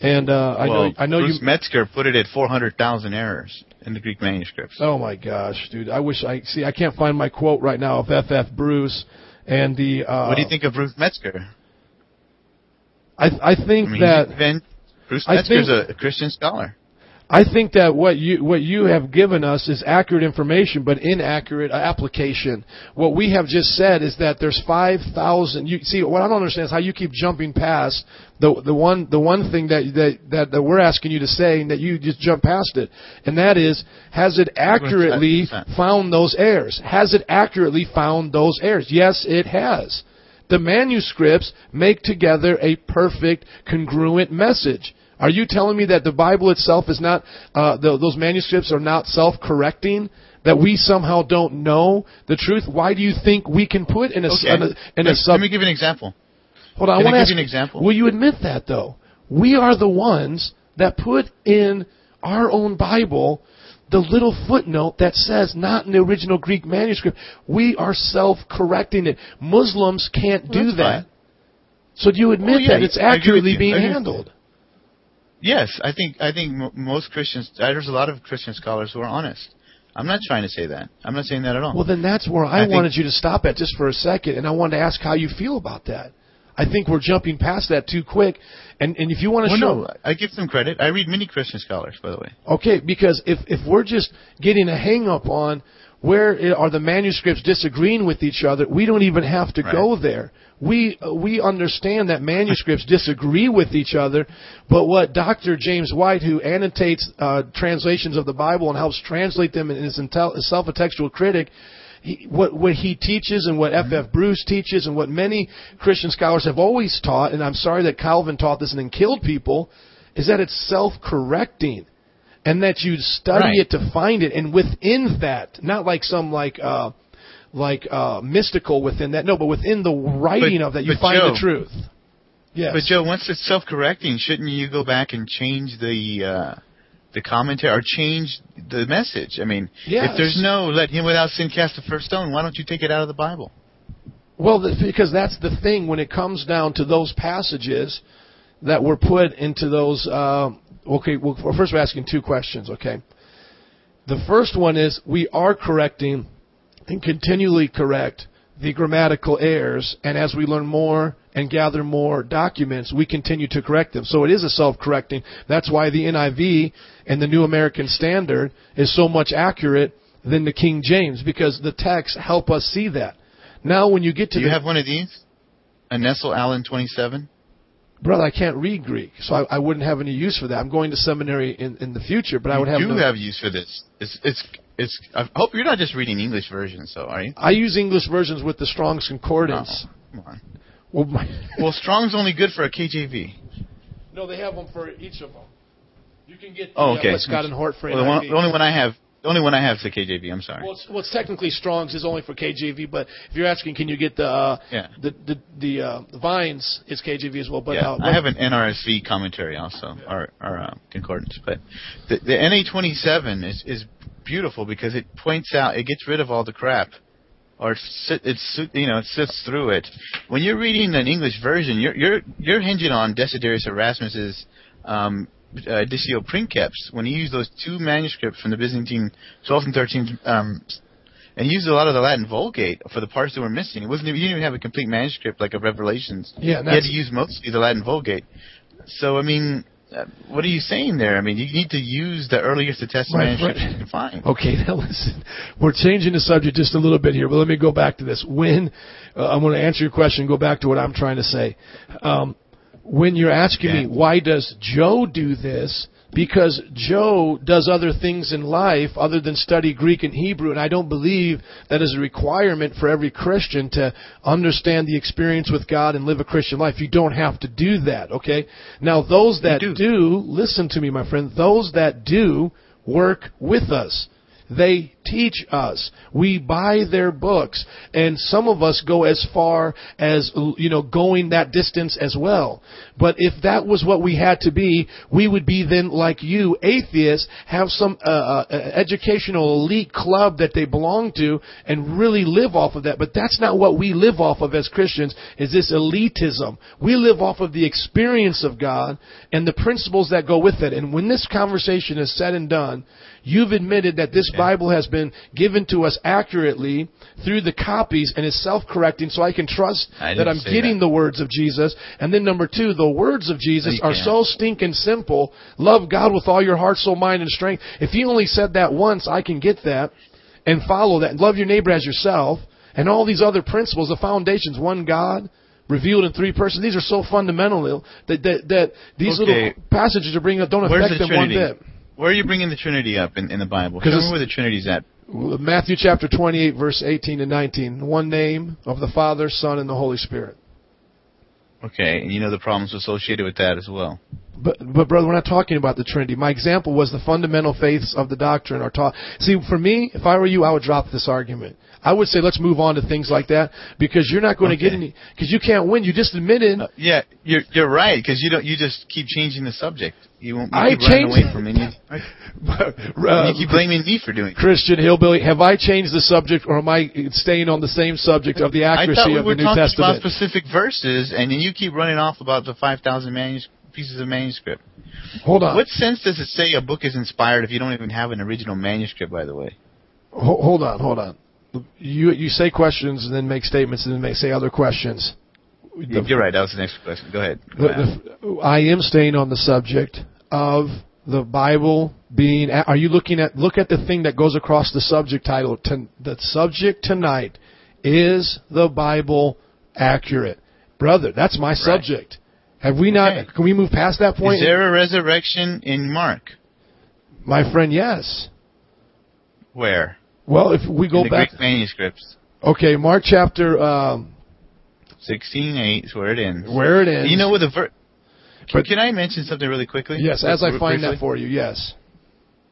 And uh, I well, know I know Bruce you. Metzger put it at four hundred thousand errors in the Greek manuscripts. Oh my gosh, dude! I wish I see. I can't find my quote right now of F. F. Bruce and the. Uh, what do you think of Bruce Metzger? I I think I mean, that he's Bruce Metzger's think- a Christian scholar. I think that what you what you have given us is accurate information, but inaccurate application. What we have just said is that there's five thousand. You see, what I don't understand is how you keep jumping past the the one the one thing that that that, that we're asking you to say, and that you just jump past it, and that is, has it accurately 100%. found those errors? Has it accurately found those errors? Yes, it has. The manuscripts make together a perfect, congruent message. Are you telling me that the Bible itself is not, uh, the, those manuscripts are not self-correcting? That we somehow don't know the truth? Why do you think we can put in a, Okay. in a, in a let, sub, let me give you an example. Hold on, Can I want to give ask you an example? Will you admit that though? We are the ones that put in our own Bible the little footnote that says not in the original Greek manuscript. We are self-correcting it. Muslims can't do That's that. fine. So do you admit Oh, yeah, that it's I agree with accurately being I agree with handled? Yes, I think I think m- most Christians. There's a lot of Christian scholars who are honest. I'm not trying to say that. I'm not saying that at all. Well, then that's where I, I wanted you to stop at just for a second, and I wanted to ask how you feel about that. I think we're jumping past that too quick, and and if you want to Well, show, no, I give them credit. I read many Christian scholars, by the way. Okay, because if if we're just getting a hang up on where are the manuscripts disagreeing with each other, we don't even have to go there. We uh, we understand that manuscripts *laughs* disagree with each other, but what Dr. James White, who annotates uh, translations of the Bible and helps translate them and is intel- is self-textual critic, he, what what he teaches and what F. F. Bruce teaches and what many Christian scholars have always taught, and I'm sorry that Calvin taught this and then killed people, is that it's self-correcting and that you study Right. it to find it and within that not like some like uh like uh mystical within that no but within the writing But- of that you find Joe- the truth yes But Joe, once it's self-correcting, shouldn't you go back and change the uh, the commentary or change the message? I mean, Yes. if there's no "let him without sin cast the first stone," why don't you take it out of the Bible? well the, because that's the thing when it comes down to those passages that were put into those uh okay well first we're asking two questions okay the first one is we are correcting and continually correct the grammatical errors, and as we learn more and gather more documents, we continue to correct them. So it is a self-correcting. That's why the NIV and the New American Standard is so much accurate than the King James, because the texts help us see that. Now, when you get to Do you the have one of these? A Nestle Aland 27? brother, I can't read Greek, so I, I wouldn't have any use for that. I'm going to seminary in, in the future, but I would have. you do no- have use for this. It's it's it's. I hope you're not just reading English versions, though, are you? I use English versions with the Strong's Concordance. Oh, come on. Well, my- *laughs* Well, Strong's only good for a KJV. No, they have them for each of them. You can get the, Oh, okay. uh, Scott and Hort for Well, the, one, the only one I have, the only one I have is the KJV. I'm sorry. Well, it's, well, it's technically Strong's is only for KJV, but if you're asking, can you get the uh, Yeah. the the the, uh, the Vines is KJV as well? But yeah, uh, I have an NRSV commentary also, or, or uh, concordance. But the, the NA27 is is beautiful because it points out, it gets rid of all the crap, or sit, it's you know it sifts through it. When you're reading an English version, you're you're you're hinging on Desiderius Erasmus's um, uh, Editio Princeps when he used those two manuscripts from the Byzantine 12th and 13th. Um, and he used a lot of the Latin Vulgate for the parts that were missing. It wasn't. He didn't even have a complete manuscript like a Revelations. Yeah, he had to use mostly the Latin Vulgate. So I mean, what are you saying there? I mean, you need to use the earliest attested Right, right. you can find. Okay, *laughs* now listen. We're changing the subject just a little bit here, but let me go back to this. When uh, I'm going to answer your question, go back to what I'm trying to say. Um, when you're asking Yeah. me why does Joe do this, because Joe does other things in life other than study Greek and Hebrew, and I don't believe that is a requirement for every Christian to understand the experience with God and live a Christian life. You don't have to do that, okay? Now, those that do. do, listen to me, my friend, those that do work with us. They teach us. We buy their books. And some of us go as far as, you know, going that distance as well. But if that was what we had to be, we would be then like you, atheists, have some uh, uh, educational elite club that they belong to and really live off of that. But that's not what we live off of as Christians, is this elitism. We live off of the experience of God and the principles that go with it. And when this conversation is said and done, you've admitted that this Bible has been given to us accurately through the copies and is self-correcting so I can trust I that I'm getting that. the words of Jesus. And then number two, the words of Jesus are so stinking simple. Love God with all your heart, soul, mind, and strength. If he only said that once, I can get that and follow that. Love your neighbor as yourself. And all these other principles, the foundations, one God, revealed in three persons. These are so fundamental that that, that these Okay. little passages are bringing up don't Where's affect the them one bit. Where are you bringing the Trinity up in, in the Bible? 'Cause Show it's- me where the Trinity's at. Matthew chapter 28, verse 18 to 19. One name of the Father, Son, and the Holy Spirit. Okay, and you know the problems associated with that as well. But, but brother, we're not talking about the Trinity. My example was the fundamental faiths of the doctrine are taught. See, for me, if I were you, I would drop this argument. I would say let's move on to things like that because you're not going to get any because you can't win. You just admitted. Uh, yeah, you're you're right because you don't you just keep changing the subject. You won't you I keep changed- away from it. *laughs* You, *laughs* uh, you keep blaming me for doing it. Christian hillbilly, have I changed the subject, or am I staying on the same subject of the accuracy I thought we of were the New talking about specific verses, and then you keep running off about the five thousand manus- pieces of manuscript. Hold on. What sense does it say a book is inspired if you don't even have an original manuscript? By the way, Ho- hold on, hold on. You you say questions and then make statements and then make say other questions. The- you're right. That was the next question. Go ahead. the, the, I am staying on the subject of the Bible being. Are you looking at look at the thing that goes across the subject title? To, the subject tonight is the Bible accurate, brother. That's my subject. Have we not? Okay. Can we move past that point? Is there a resurrection in Mark? my friend, yes. Where? Well, if we go back. in the back, Greek manuscripts. okay, Mark chapter um, Sixteen eight is where it ends. where it ends. You know, with the ver- But- can I mention something really quickly? yes, as I find briefly? that for you, yes.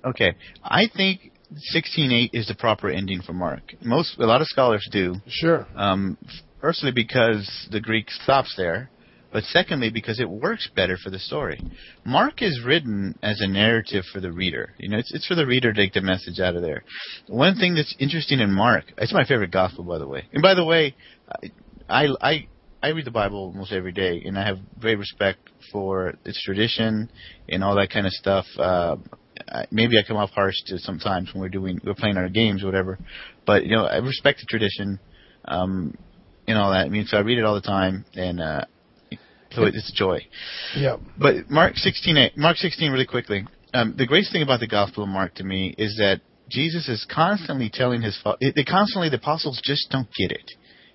Okay, I think sixteen eight is the proper ending for Mark. Most, a lot of scholars do. Sure. Um, firstly, because the Greek stops there, but secondly, because it works better for the story. Mark is written as a narrative for the reader. You know, it's, it's for the reader to take the message out of there. One thing that's interesting in Mark, it's my favorite gospel, by the way. And by the way, I, I, I read the Bible almost every day, and I have great respect for its tradition and all that kind of stuff. Uh, maybe I come off harsh to sometimes when we're doing we're playing our games or whatever, but you know I respect the tradition, um, and all that. I mean, so I read it all the time, and uh, so it's a joy. Yeah. But Mark 16, Mark 16, really quickly. Um, the greatest thing about the Gospel of Mark to me is that Jesus is constantly telling his, fo- they constantly the apostles just don't get it.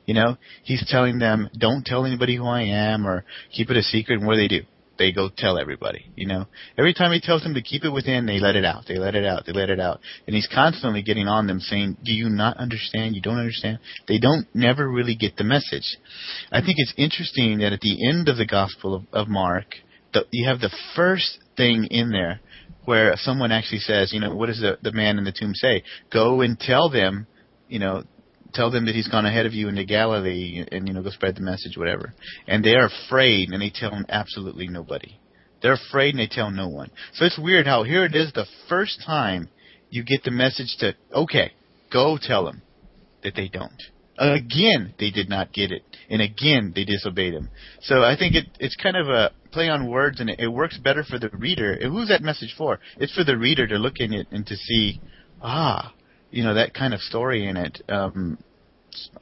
You know, he's telling them, don't tell anybody who I am, or keep it a secret. And what do they do? They go tell everybody. You know, every time he tells them to keep it within, they let it out. They let it out. They let it out. And he's constantly getting on them, saying, "Do you not understand? You don't understand." They don't never really get the message. I think it's interesting that at the end of the Gospel of, of Mark, the, you have the first thing in there where someone actually says, you know, what does the, the man in the tomb say? Go and tell them, you know, tell them that he's gone ahead of you into Galilee and, you know, go spread the message, whatever. And they are afraid and they tell absolutely nobody. They're afraid and they tell no one. So it's weird how here it is the first time you get the message to, okay, go tell them that they don't. Again, they did not get it, and again they disobeyed him. So I think it, it's kind of a play on words, and it, it works better for the reader. Who's that message for? It's for the reader to look in it and to see, ah, you know, that kind of story in it. Um,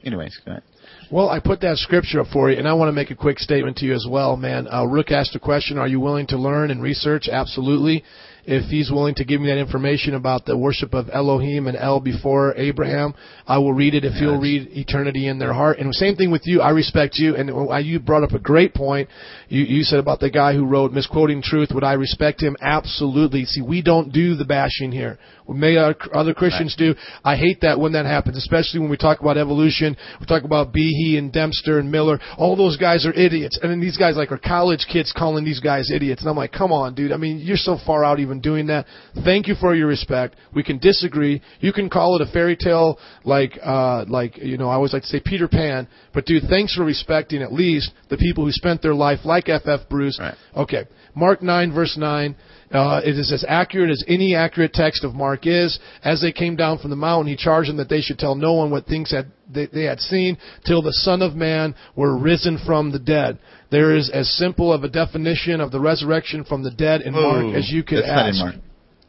anyways, go ahead. Well, I put that scripture up for you, and I want to make a quick statement to you as well, man. Uh, Rook asked a question: Are you willing to learn and research? Absolutely. If he's willing to give me that information about the worship of Elohim and El before Abraham, I will read it. If he'll read eternity in their heart, and same thing with you. I respect you, and you brought up a great point. You, you said about the guy who wrote misquoting truth. Would I respect him? Absolutely. See, we don't do the bashing here. May other Christians do. I hate that when that happens, especially when we talk about evolution. We talk about Behe and Dembski and Miller. All those guys are idiots, and then these guys like are college kids calling these guys idiots. And I'm like, come on, dude. I mean, you're so far out even doing that. Thank you for your respect. We can disagree. You can call it a fairy tale, like uh, like you know. I always like to say Peter Pan. But dude, thanks for respecting at least the people who spent their life like F.F. Bruce. Right. Okay, Mark nine verse nine. Uh, it is as accurate as any accurate text of Mark is. As they came down from the mountain, he charged them that they should tell no one what things had they, they had seen till the Son of Man were risen from the dead. There is as simple of a definition of the resurrection from the dead in Whoa, Mark as you could that's not in. Mark.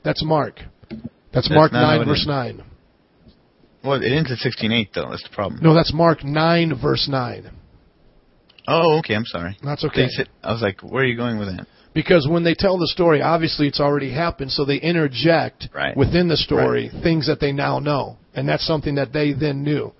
That's Mark. That's That's Mark nine verse is. nine. Well, it ends at sixteen eight though. That's the problem. No, that's Mark nine verse nine. Oh, okay. I'm sorry. That's okay. I was like, where are you going with that? Because when they tell the story, obviously it's already happened, so they interject Right. within the story things that they now know, and that's something that they then knew.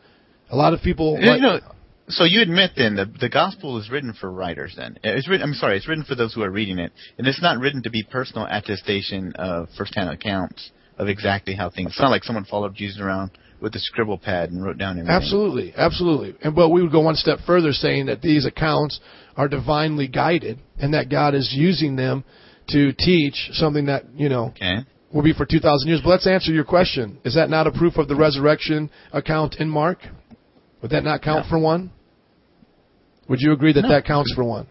A lot of people, You like- know, so you admit then that the gospel is written for writers. Then it's written. I'm sorry, it's written for those who are reading it, and it's not written to be personal attestation of first-hand accounts of exactly how things. It's not like someone followed Jesus around with a scribble pad and wrote down everything. Absolutely, absolutely. And but we would go one step further, saying that these accounts are divinely guided, and that God is using them to teach something that you know Okay. will be for two thousand years. But let's answer your question: Is that not a proof of the resurrection account in Mark? Would that not count No. for one? Would you agree that No. that counts for one?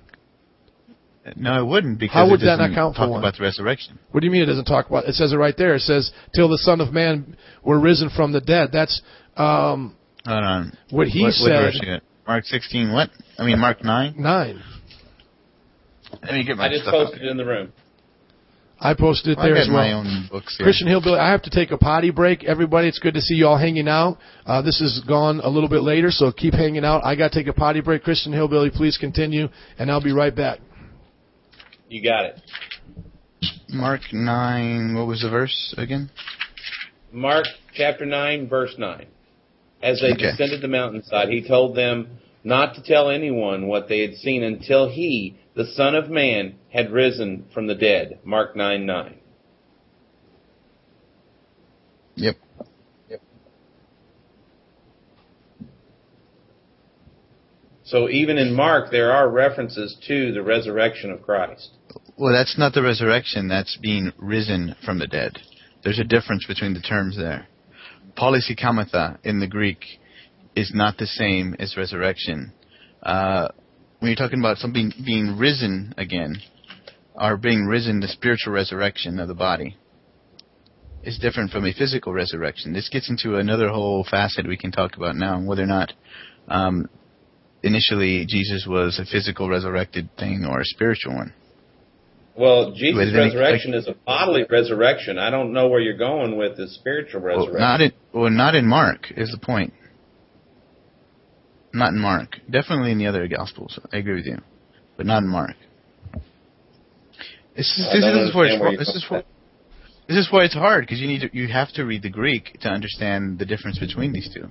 No, it wouldn't because How would it that not doesn't count for talk one? about the resurrection. What do you mean it doesn't talk about? It says it right there. It says, "Till the Son of Man were risen from the dead." That's um, Hold on. what he what, said. What verse you got? Mark 16. What? I mean, Mark 9. Nine. Let me get my I just stuff posted out. it in the room. I posted it Well, there got as well. my own books here. Christian Hillbilly, I have to take a potty break. Everybody, it's good to see you all hanging out. Uh, this is gone a little bit later, so keep hanging out. I got to take a potty break. Christian Hillbilly, please continue, and I'll be right back. You got it. Mark 9. What was the verse again? Mark chapter 9, verse 9. As they Okay. descended the mountainside, he told them not to tell anyone what they had seen until he, the Son of Man, had risen from the dead. Mark 9, 9. Yep. Yep. So even in Mark, there are references to the resurrection of Christ. Well, that's not the resurrection. That's being risen from the dead. There's a difference between the terms there. Polysykamatha in the Greek is not the same as resurrection. Uh, when you're talking about something being risen again, or being risen, the spiritual resurrection of the body, is different from a physical resurrection. This gets into another whole facet we can talk about now, whether or not um, initially Jesus was a physical resurrected thing or a spiritual one. Well, Jesus' Wait, then he- resurrection is a bodily resurrection. I don't know where you're going with the spiritual Well, resurrection. not in well, not in Mark is the point. Not in Mark. Definitely in the other Gospels. I agree with you, but not in Mark. This is this is where it's where This is where this is why it's hard because you need to, you have to read the Greek to understand the difference between these two.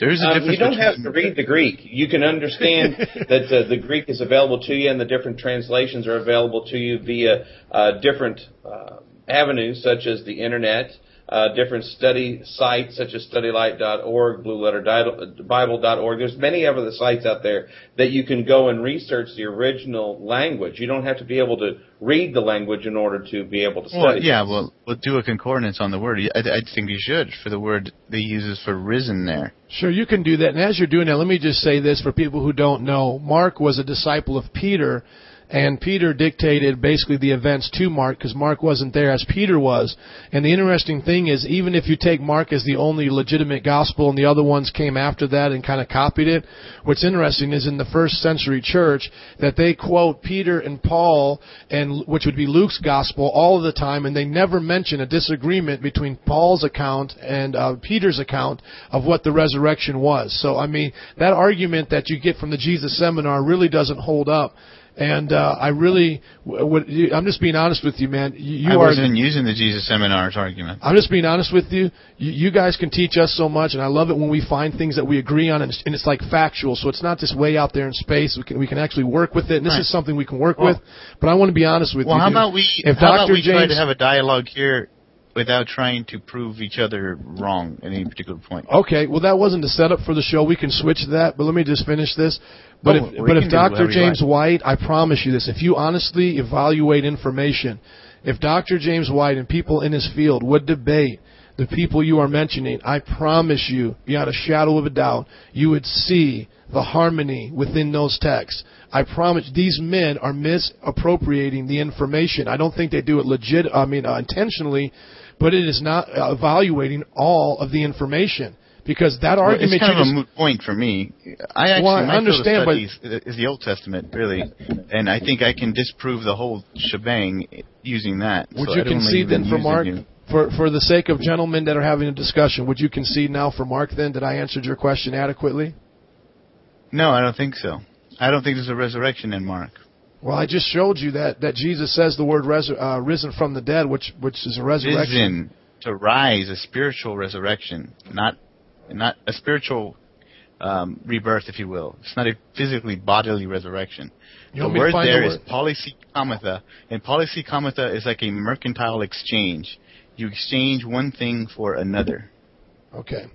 There is a Um, you don't have to read the Greek. You can understand *laughs* that uh, the Greek is available to you, and the different translations are available to you via uh, different uh, avenues, such as the internet, uh, different study sites such as StudyLight.org, BlueLetterBible.org. There's many other sites out there that you can go and research the original language. You don't have to be able to read the language in order to be able to study. Well, yeah, well, we'll do a concordance on the word. I, I think you should for the word they uses for risen there. Sure, you can do that. And as you're doing that, let me just say this for people who don't know. Mark was a disciple of Peter, and Peter dictated basically the events to Mark because Mark wasn't there as Peter was. And the interesting thing is, even if you take Mark as the only legitimate gospel and the other ones came after that and kind of copied it, what's interesting is in the first century church that they quote Peter and Paul, and which would be Luke's gospel all of the time, and they never mention a disagreement between Paul's account and uh, Peter's account of what the resurrection was. So, I mean, that argument that you get from the Jesus seminar really doesn't hold up. And uh, I really, w- would, I'm just being honest with you, man. You, you I wasn't using the Jesus seminars argument. I'm just being honest with you. you. You guys can teach us so much, and I love it when we find things that we agree on, and it's, and it's like factual. So it's not just way out there in space. We can we can actually work with it, and this Right. is something we can work Well- with. But I want to be honest with Well, you. Well, how dude. about we? If how about Dr. we try to have a dialogue here without trying to prove each other wrong at any particular point? Okay, well that wasn't the setup for the show. We can switch that, but let me just finish this. But Oh, if but if Dr. James. White, I promise you this, if you honestly evaluate information If Dr. James White and people in his field would debate the people you are mentioning, I promise you, beyond a shadow of a doubt, you would see the harmony within those texts. I promise these men are misappropriating the information. I don't think they do it legit, I mean, uh, intentionally, but it is not evaluating all of the information. Because that Well, argument it's kind of a moot point for me. I actually Well, I my field of understand, but- is the Old Testament, really, and I think I can disprove the whole shebang using that. would so you concede then for Mark? here. For, for the sake of gentlemen that are having a discussion, would you concede now for Mark then that I answered your question adequately? No, I don't think so. I don't think there's a resurrection in Mark. Well, I just showed you that, that Jesus says the word res- uh, risen from the dead, which which is a resurrection. Risen to rise, a spiritual resurrection, not not a spiritual um, rebirth, if you will. It's not a physically bodily resurrection. You the want me to word find the there word? is polysekomata, and polysekomata is like a mercantile exchange. You exchange one thing for another. Okay.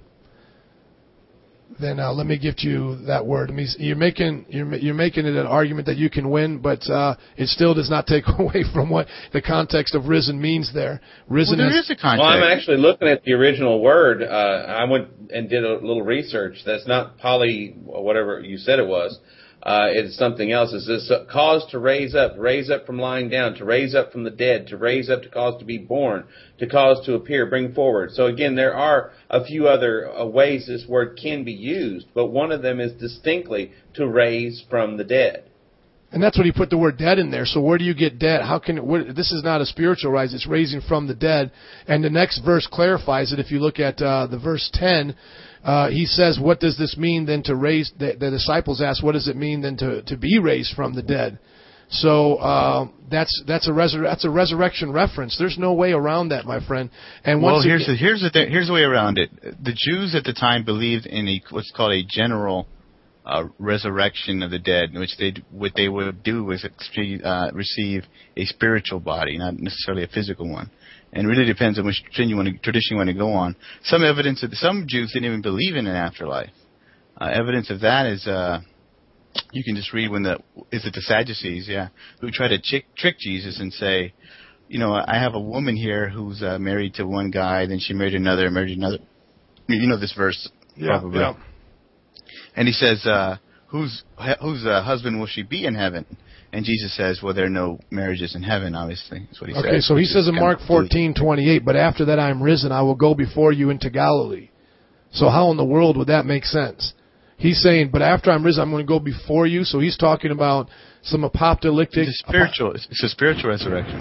Then uh, let me give you that word. I mean, you're making you're ma- you're making it an argument that you can win, but uh, it still does not take *laughs* away from what the context of risen means there. Risen Well, there is is a context. Well, I'm actually looking at the original word. Uh, I went and did a little research. That's not poly, whatever you said it was. Uh, it's something else. It's this cause to raise up, raise up from lying down, to raise up from the dead, to raise up to cause to be born, to cause to appear, bring forward. So again, there are a few other uh, ways this word can be used, but one of them is distinctly to raise from the dead. And that's what he put the word dead in there. So where do you get dead? How can what, this is not a spiritual rise? It's raising from the dead. And the next verse clarifies it. If you look at uh, the verse ten, uh, he says, "What does this mean then to raise?" The, the disciples ask, "What does it mean then to to be raised from the dead?" So uh, that's that's a resur- that's a resurrection reference. There's no way around that, my friend. And well, here's again, the, here's the thing, here's the way around it. The Jews at the time believed in a what's called a general uh, resurrection of the dead, in which they what they would do was uh, receive a spiritual body, not necessarily a physical one. And it really depends on which tradition you want to, tradition you want to go on. Some evidence that some Jews didn't even believe in an afterlife. Uh, evidence of that is uh, you can just read when the is it the Sadducees, yeah, who try to chick, trick Jesus and say, you know, I have a woman here who's uh, married to one guy, then she married another, married another. You know this verse, yeah, probably. yeah. And he says, uh, "Whose whose uh, husband will she be in heaven?" And Jesus says, "Well, there are no marriages in heaven. Obviously, that's what he says." Okay, so he says in Mark fourteen twenty eight, but after that I am risen, I will go before you into Galilee. So how in the world would that make sense? He's saying, but after I'm risen, I'm going to go before you. So he's talking about some apocalyptic. It's a spiritual. It's a spiritual resurrection.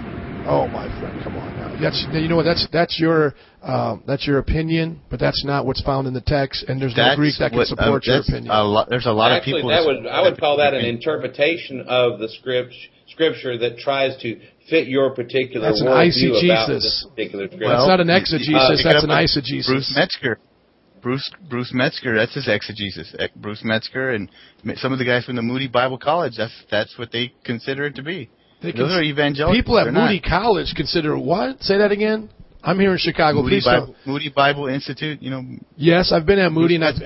Oh my friend, come on. That's you know what that's that's your um, that's your opinion, but that's not what's found in the text, and there's no Greek that can what- support uh, your opinion. A lot, there's a lot Actually, of people. that would I would call that an interpretation of the script, scripture that tries to fit your particular That's an about eisegesis. this particular scripture. that's not an exegesis, uh, that's an with eisegesis. Bruce Metzger. Bruce Bruce Metzger, that's his exegesis. Bruce Metzger and some of the guys from the Moody Bible College, that's that's what they consider it to be. They Those are evangelical. People at They're Moody not. College consider what? Say that again. I'm here in Chicago. Moody Bible, Moody Bible Institute, you know, Yes, I've been at Moody, and I've,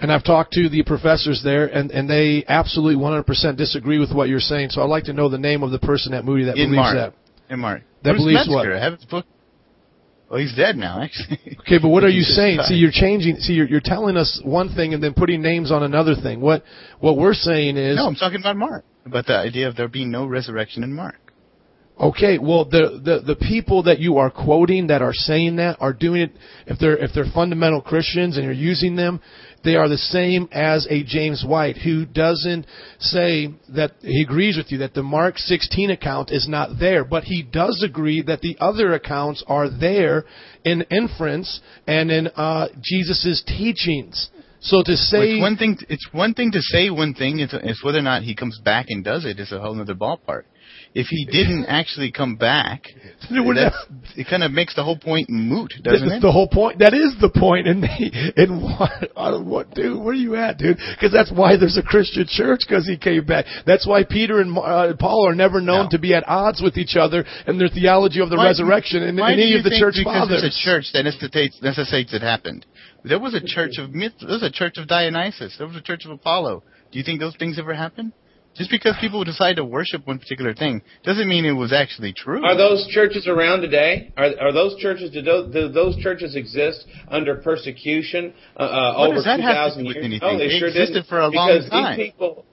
and I've talked to the professors there, and, and they absolutely 100% disagree with what you're saying. So I'd like to know the name of the person at Moody that In believes Mark. that. And Mark. That Bruce believes Metzger, what? I have his book. Well, he's dead now, actually. Okay, but what are *laughs* you saying? See, you're changing. See, you're, you're telling us one thing and then putting names on another thing. What what we're saying is No, I'm talking about Mark. About the idea of there being no resurrection in Mark. Okay, well, the, the the people that you are quoting that are saying that are doing it. If they're if they're fundamental Christians and you're using them, they are the same as a James White who doesn't say that he agrees with you that the Mark 16 account is not there, but he does agree that the other accounts are there in inference and in uh, Jesus' teachings. So to say it's one thing. It's one thing to say one thing. It's, it's whether or not he comes back and does it is a whole other ballpark. If he didn't actually come back, *laughs* it kind of makes the whole point moot, doesn't That's it? the whole point. That is the point. And and what, I what, dude? Where are you at, dude? Because that's why there's a Christian church. Because he came back. That's why Peter and uh, Paul are never known No. to be at odds with each other in their theology of the Why- resurrection and why any of the church because fathers. There's a church that necessitates, necessitates it happened. There was a church of myth. There was a church of Dionysus. There was a church of Apollo. Do you think those things ever happened? Just because people decide to worship one particular thing doesn't mean it was actually true. Are those churches around today? Are, are those churches? Do those, do those churches exist under persecution uh, uh, What over does that two have to thousand do with years? anything? No, they, They sure existed didn't. for a long because time. these people,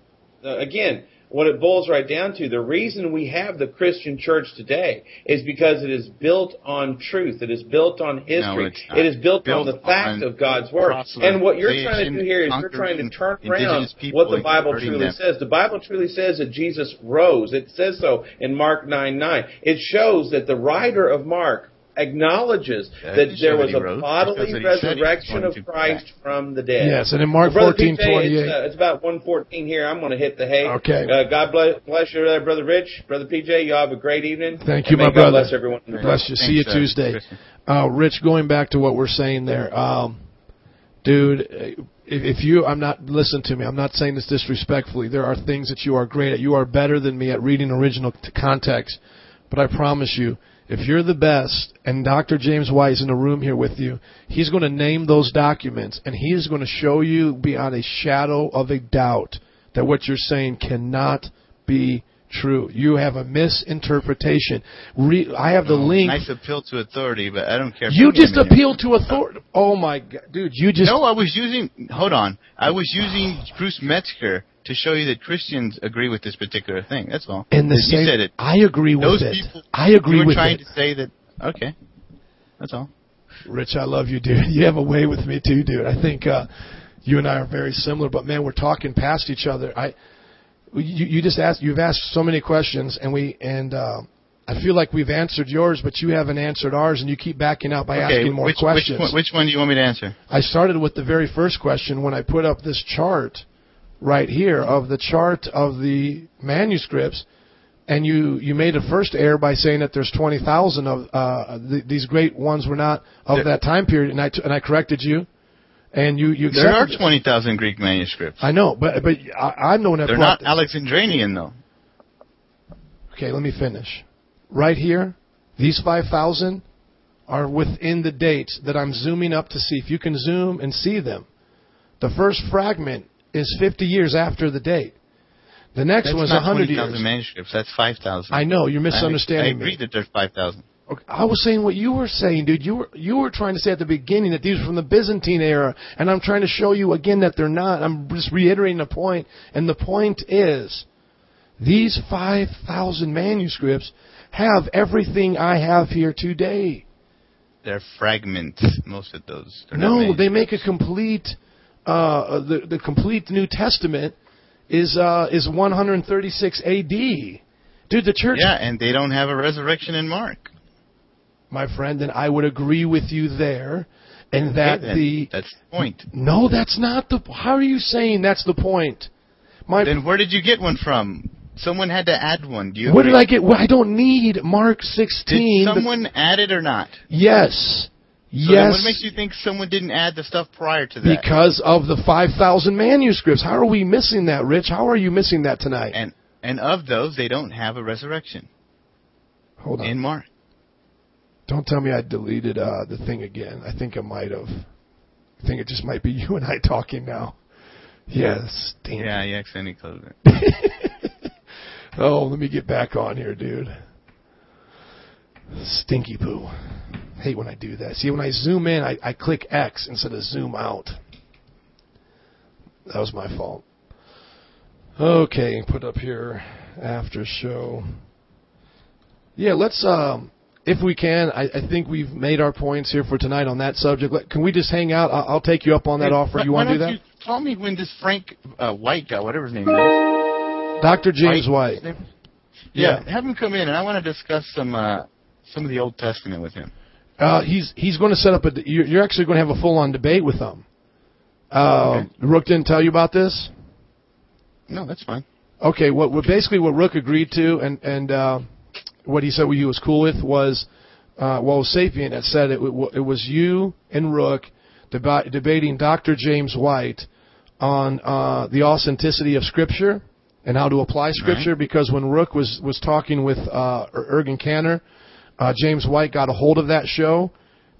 uh, again, what it boils right down to, the reason we have the Christian church today is because it is built on truth. It is built on history. it's it is built, Built on the fact on of God's word. And what you're trying to do here is you're trying to turn around what the Bible truly them. says. The Bible truly says that Jesus rose. It says so in Mark 9 9. It shows that the writer of Mark acknowledges That that there was a he bodily shows that he said he was resurrection of Christ back. from the dead. Yes, and in Mark Well, Brother 14, PJ, 28. It's, uh, it's about 114 here. I'm going to hit the hay. Okay. Uh, God bless, bless you, there, Brother Rich. Brother PJ, you have a great evening. Thank you, may my God brother. bless everyone. in the Bless you. See you Thanks, uh, Tuesday. Christian. Uh, Rich, going back to what we're saying there, um, dude, if, if you, I'm not, listen to me, I'm not saying this disrespectfully. There are things that you are great at. You are better than me at reading original context. But I promise you, if you're the best and Dr. James White is in the room here with you, he's going to name those documents and he is going to show you beyond a shadow of a doubt that what you're saying cannot be true. You have a misinterpretation. Re- I have the Oh, link. Nice appeal to authority, but I don't care. You just them appealed to authority. Oh my god, dude! You just No, I was using. Hold on. I was using Bruce Metzger to show you that Christians agree with this particular thing. That's all. And the you said it. I agree with Those it. people. I agree you were trying it. to say that. Okay. That's all. Rich, I love you, dude. *laughs* You have a way with me too, dude. I think uh, you and I are very similar, but man, we're talking past each other. I, you, you just asked. You've asked so many questions, and we and. Uh, I feel like we've answered yours, but you haven't answered ours, and you keep backing out by okay. asking more which, questions. Which one, which one do you want me to answer? I started with the very first question when I put up this chart right here of the chart of the manuscripts, and you you made a first error by saying that there's twenty thousand of uh, th- these great ones were not of There- that time period, and I t- and I corrected you, and you you There are twenty thousand Greek manuscripts. I know, but but I, I'm the one that They're not Alexandrian though. Okay, let me finish. Right here, these 5,000 are within the dates that I'm zooming up to see. If you can zoom and see them, the first fragment is 50 years after the date. The next That's one's not 100 twenty thousand years. manuscripts. That's five thousand. I know you're misunderstanding I, I agree me. that there's five thousand. Okay, I was saying what you were saying, dude. You were you were trying to say at the beginning that these were from the Byzantine era, and I'm trying to show you again that they're not. I'm just reiterating the point, and the point is, these 5,000 manuscripts have everything I have here today. They're fragments. Most of those. They're No, they make a complete, uh, the the complete New Testament is uh, is 136 A.D. Dude, the church, Yeah, and they don't have a resurrection in Mark. my friend, and I would agree with you there, and that then. the that's the point. no, that's not the. How are you saying that's the point? My Then where did you get one from? Someone had to add one. Do you? What did? I get? Well, I don't need Mark 16. Did The- someone add it or not? yes. So yes. what makes you think someone didn't add the stuff prior to that? because of the 5,000 manuscripts. How are we missing that, Rich? How are you missing that tonight? and and of those, they don't have a resurrection Hold on. in Mark. Don't tell me I deleted uh, the thing again. I think I might have. I think it just might be *laughs* you and I talking now. Yes. Damn. Yeah, you accidentally closed it. *laughs* Oh, let me get back on here, dude. Stinky poo. Hate when I do that. See, when I zoom in, I, I click X instead of zoom out. That was my fault. Okay, put up here after show. Yeah, let's um if we can, I, I think we've made our points here for tonight on that subject. Let- Can we just hang out? I'll, I'll take you up on that Hey, offer. You want to do that? You tell me when this Frank uh, White guy, whatever his name is. Dr. James White. His name? Yeah, have him come in, and I want to discuss some uh, some of the Old Testament with him. Uh, he's he's going to set up a. You're, you're actually going to have a full on debate with him. Uh, Okay. Rook didn't tell you about this. No, that's fine. Okay, what, what basically what Rook agreed to and and uh, what he said he was cool with was, uh, well, Sapien had said it, it was you and Rook deba- debating Dr. James White on uh, the authenticity of Scripture and how to apply Scripture. Because when Rook was was talking with uh, Er- Ergun Caner, uh, James White got a hold of that show,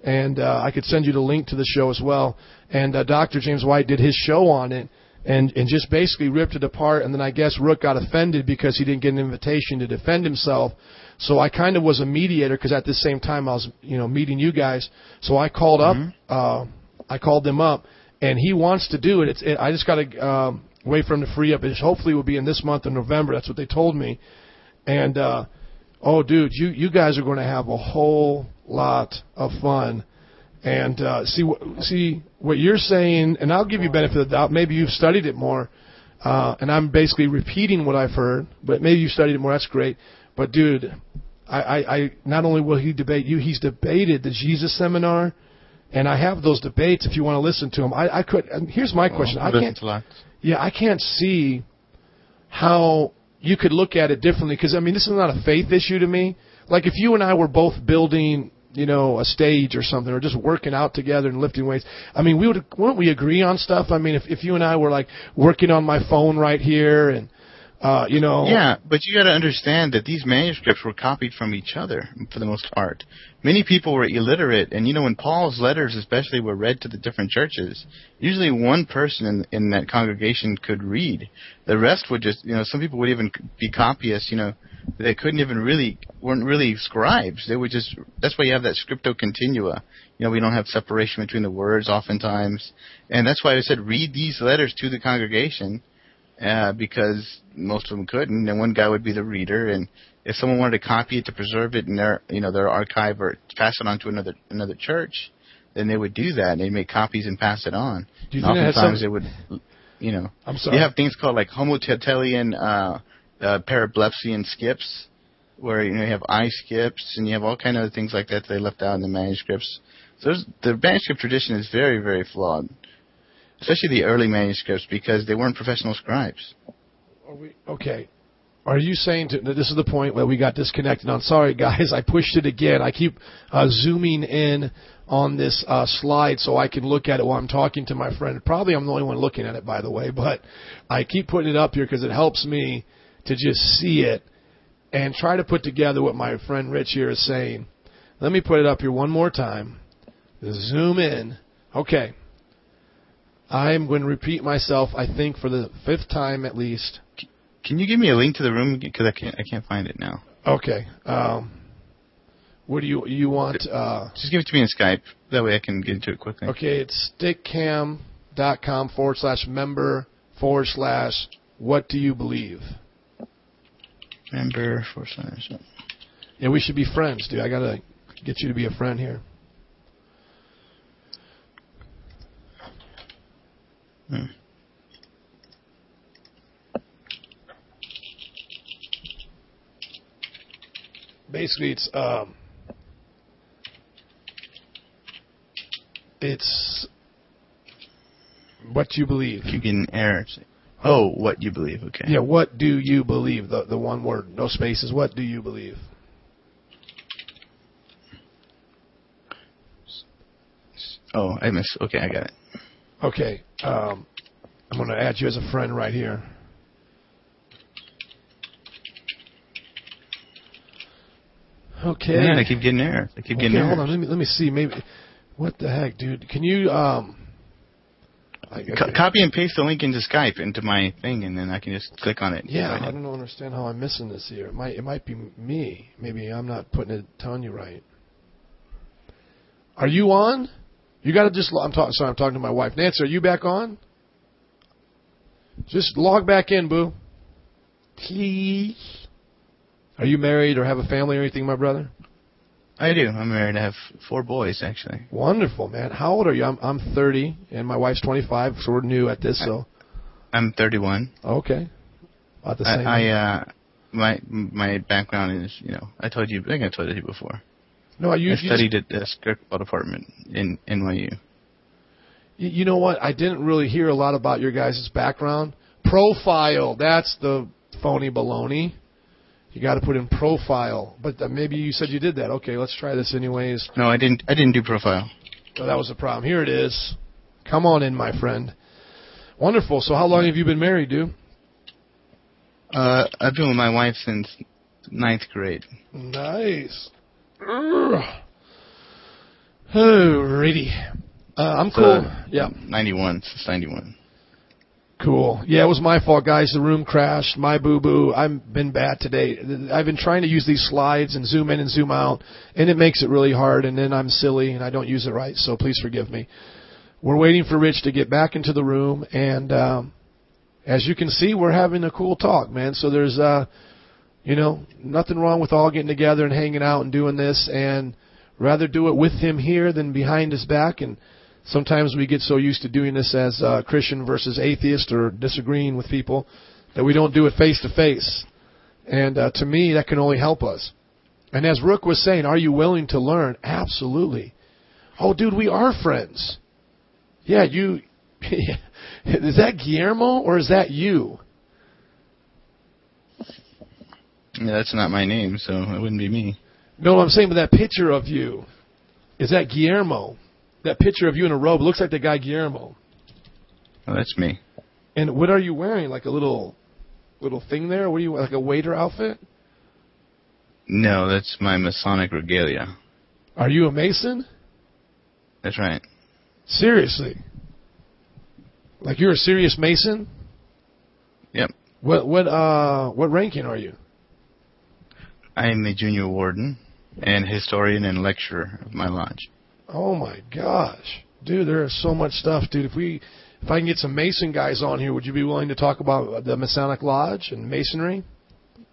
and uh, I could send you the link to the show as well. And uh, Dr. James White did his show on it, and and just basically ripped it apart. And then I guess Rook got offended because he didn't get an invitation to defend himself. So I kind of was a mediator because at the same time I was you know meeting you guys. So I called up, uh, I called them up, and he wants to do it. It's it, I just got to um, wait for him to free up. It hopefully will be in this month of November. That's what they told me. And uh, oh, dude, you you guys are going to have a whole lot of fun. And uh, see what see what you're saying, and I'll give you benefit of the doubt. Maybe you've studied it more, uh, and I'm basically repeating what I've heard. But maybe you studied it more. That's great. But dude, I, I, I not only will he debate you, he's debated the Jesus seminar, and I have those debates. If you want to listen to him, I, I could. And here's my question: I can't. Yeah, I can't see how you could look at it differently because I mean this is not a faith issue to me. Like if you and I were both building, you know, a stage or something, or just working out together and lifting weights. I mean, we would wouldn't we agree on stuff? I mean, if if you and I were like working on my phone right here and. Uh, you know, Yeah, but you got to understand that these manuscripts were copied from each other for the most part. Many people were illiterate, and you know when Paul's letters, especially, were read to the different churches, usually one person in, in that congregation could read. The rest would just, you know, some people would even be copyists. You know, they couldn't even really weren't really scribes. They would just. That's why you have that scriptio continua. You know, we don't have separation between the words oftentimes, and that's why I said read these letters to the congregation uh, because most of them couldn't, and one guy would be the reader, and if someone wanted to copy it to preserve it in their, you know, their archive or pass it on to another another church, then they would do that. They'd make copies and pass it on. Do you And think oftentimes some- they would, you know, I'm sorry. you have things called like homotelian uh, uh, parablepsian skips, where you know you have eye skips, and you have all kind of things like that, that they left out in the manuscripts. So there's, the manuscript tradition is very, very flawed, especially the early manuscripts because they weren't professional scribes. Are we, okay. Are you saying to, this is the point where we got disconnected? I'm sorry, guys. I pushed it again. I keep uh, zooming in on this uh, slide so I can look at it while I'm talking to my friend. Probably I'm the only one looking at it, by the way, but I keep putting it up here because it helps me to just see it and try to put together what my friend Rich here is saying. Let me put it up here one more time. Zoom in. Okay. I am going to repeat myself, I think, for the fifth time at least. Can you give me a link to the room because I can't I can't find it now. Okay. Um, what do you you want? Uh, Just give it to me in Skype. That way I can get into it quickly. okay, it's stickam.com forward slash member forward slash what do you believe? Member forward slash. Yeah, we should be friends, dude. I gotta get you to be a friend here. Hmm. Basically, it's um, it's what you believe. Keep getting errors. Oh, what you believe? Okay. Yeah, what do you believe? The the one word, no spaces. What do you believe? Oh, I miss. Okay, I got it. Okay, um, I'm going to add you as a friend right here. Okay. Yeah, I keep getting errors. I keep okay, getting there. hold on. Let me let me see. Maybe what the heck, dude? Can you um? I, Co- copy and paste the link into Skype into my thing, and then I can just click on it. Yeah, I don't understand how I'm missing this here. It might it might be me. Maybe I'm not putting it telling you right. Are you on? You got to just. I'm talking. Sorry, I'm talking to my wife. Nancy, are you back on? Just log back in, boo. Please. Are you married or have a family or anything, my brother? I do. I'm married. I have four boys actually. Wonderful, man. How old are you? I'm I'm 30 and my wife's 25, so we're new at this. So I'm 31. okay, about the same. I, I uh, my my background is you know I told you I think I told you before. No, you, I you studied at the script department in NYU. You, you know what? I didn't really hear a lot about your guys' background. Profile. That's the phony baloney. You got to put in profile. But uh, maybe you said you did that. Okay, let's try this anyways. No, I didn't. I didn't do profile. Oh, that was the problem. Here it is. Come on in, my friend. Wonderful. So how long have you been married, dude? Uh, I've been with my wife since ninth grade. Nice. Alrighty. Uh, I'm cool. Yeah. 91 since 91. Cool. Yeah, it was my fault, guys. The room crashed. My boo boo. I've been bad today. I've been trying to use these slides and zoom in and zoom out, and it makes it really hard. And then I'm silly and I don't use it right. So please forgive me. We're waiting for Rich to get back into the room, and um, as you can see, we're having a cool talk, man. So there's, uh, you know, nothing wrong with all getting together and hanging out and doing this, and rather do it with him here than behind his back and Sometimes we get so used to doing this as uh, Christian versus atheist or disagreeing with people that we don't do it face to face. And uh, to me, that can only help us. And as Rook was saying, are you willing to learn? Absolutely. Oh, dude, we are friends. Yeah, you. *laughs* is that Guillermo or is that you? Yeah, that's not my name, so it wouldn't be me. No, I'm saying, but that picture of you, is that Guillermo? That picture of you in a robe looks like the guy Guillermo. Oh, that's me. And what are you wearing? Like a little, little thing there? What are you like a waiter outfit? No, that's my Masonic regalia. Are you a Mason? That's right. Seriously? Like you're a serious Mason? Yep. What what uh what ranking are you? I am the junior warden and historian and lecturer of my lodge. Oh my gosh, dude, there is so much stuff, dude. If we, if I can get some Mason guys on here, would you be willing to talk about the Masonic Lodge and Masonry?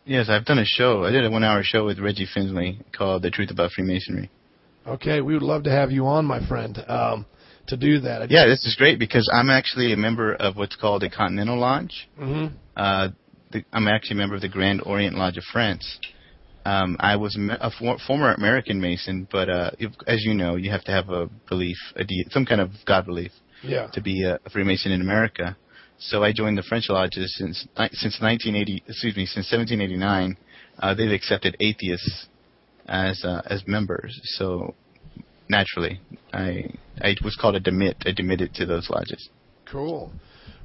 Yes, I've done a show. I did a one-hour show with Reggie Finsley called "The Truth About Freemasonry." Okay, we would love to have you on, my friend, um, to do that. Yeah, this is great because I'm actually a member of what's called a Continental Lodge. hmm Uh, the, I'm actually a member of the Grand Orient Lodge of France. Um, I was a a for, former American Mason, but uh, if, as you know, you have to have a belief, a de- some kind of God belief, Yeah. to be a Freemason in America. So I joined the French lodges since since 1980. Excuse me, since 1789. Uh, they've accepted atheists as uh, as members. So naturally, I I was called a demit. I demitted to those lodges. Cool.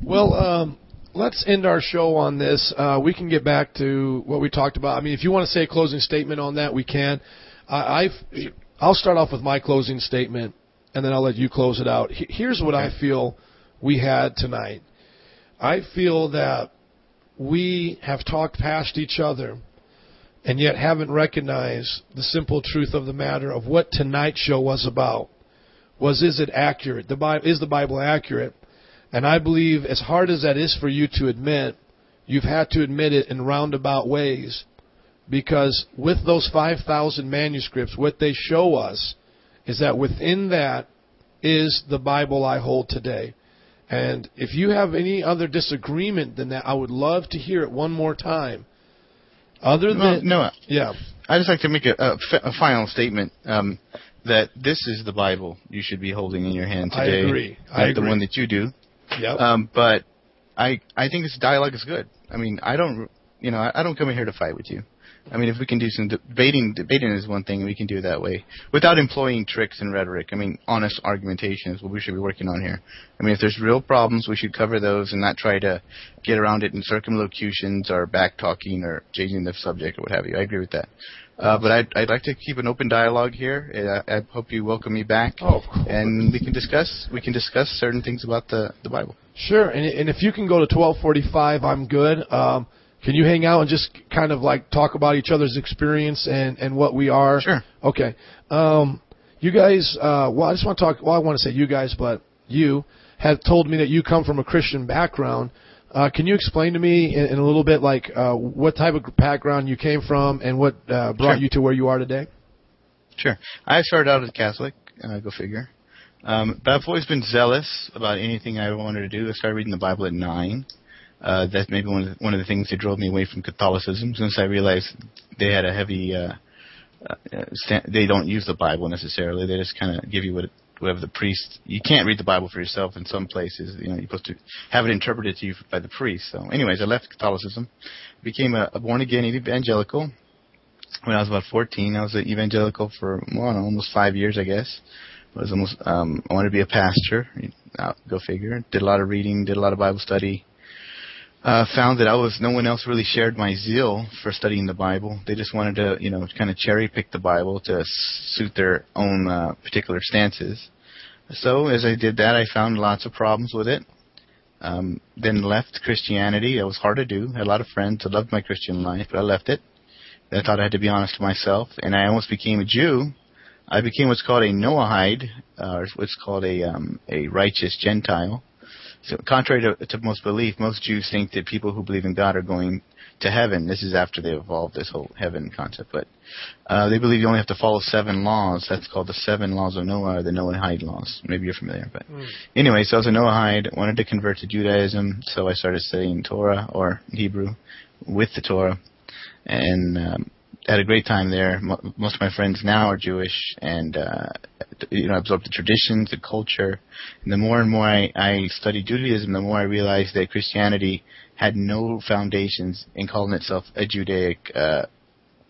Well, um, let's end our show on this. Uh, we can get back to what we talked about. I mean, if you want to say a closing statement on that, we can. I, I've, I'll start off with my closing statement, and then I'll let you close it out. Here's what I feel we had tonight. I feel that we have talked past each other and yet haven't recognized the simple truth of the matter of what tonight's show was about. Was is it accurate? The Bible is the Bible accurate? And I believe as hard as that is for you to admit, you've had to admit it in roundabout ways because with those 5,000 manuscripts, what they show us is that within that is the Bible I hold today. And if you have any other disagreement than that, I would love to hear it one more time. Other than no, yeah, I just like to make a, a, a final statement um, that this is the Bible you should be holding in your hand I today. agree. Not I the one that you do. Yep, Um, but I I think this dialogue is good. I mean, I don't you know I, I don't come in here to fight with you. I mean, if we can do some debating, debating is one thing. We can do it that way without employing tricks and rhetoric. I mean, honest argumentation is what we should be working on here. I mean, if there's real problems, we should cover those and not try to get around it in circumlocutions or back talking or changing the subject or what have you. I agree with that. Uh, but I'd, I'd like to keep an open dialogue here. I, I hope you welcome me back, Oh, and we can discuss we can discuss certain things about the the Bible. Sure, and and if you can go to twelve forty five, I'm good. Um, can you hang out and just kind of like talk about each other's experience and and what we are? Sure. Okay. Um, you guys. Uh, well, I just want to talk. Well, I want to say you guys, but you have told me that you come from a Christian background. Uh, can you explain to me in, in a little bit, like uh, what type of background you came from and what uh, brought Sure. you to where you are today? Sure. I started out as a Catholic. Uh, go figure. Um, but I've always been zealous about anything I wanted to do. I started reading the Bible at nine. Uh, that's maybe one of the, one of the things that drove me away from Catholicism, since I realized they had a heavy. Uh, uh, sta- they don't use the Bible necessarily. They just kind of give you what whatever the priest. You can't read the Bible for yourself in some places. You know, you're supposed to have it interpreted to you by the priest. So, anyways, I left Catholicism, became a, a born again evangelical when I was about 14. I was an evangelical for well, know, almost five years, I guess. I was almost um, I wanted to be a pastor. Go figure. Did a lot of reading, did a lot of Bible study. Uh, found that I was no one else really shared my zeal for studying the Bible. They just wanted to, you know, kind of cherry pick the Bible to suit their own uh, particular stances. So as I did that, I found lots of problems with it. Um, then left Christianity. It was hard to do. Had a lot of friends. I loved my Christian life, but I left it. I thought I had to be honest to myself, and I almost became a Jew. I became what's called a Noahide, uh, or what's called a um, a righteous Gentile. So, contrary to, to most belief, most Jews think that people who believe in God are going to heaven. This is after they evolved this whole heaven concept, but uh, they believe you only have to follow seven laws. That's called the seven laws of Noah, or the Noahide laws. Maybe you're familiar, but anyway, so I was a Noahide. Wanted to convert to Judaism, so I started studying Torah or Hebrew with the Torah, and um, had a great time there. Mo- Most of my friends now are Jewish, and uh, you know, absorbed the traditions, the culture. And the more and more I, I studied Judaism, the more I realized that Christianity had no foundations in calling itself a Judaic, uh,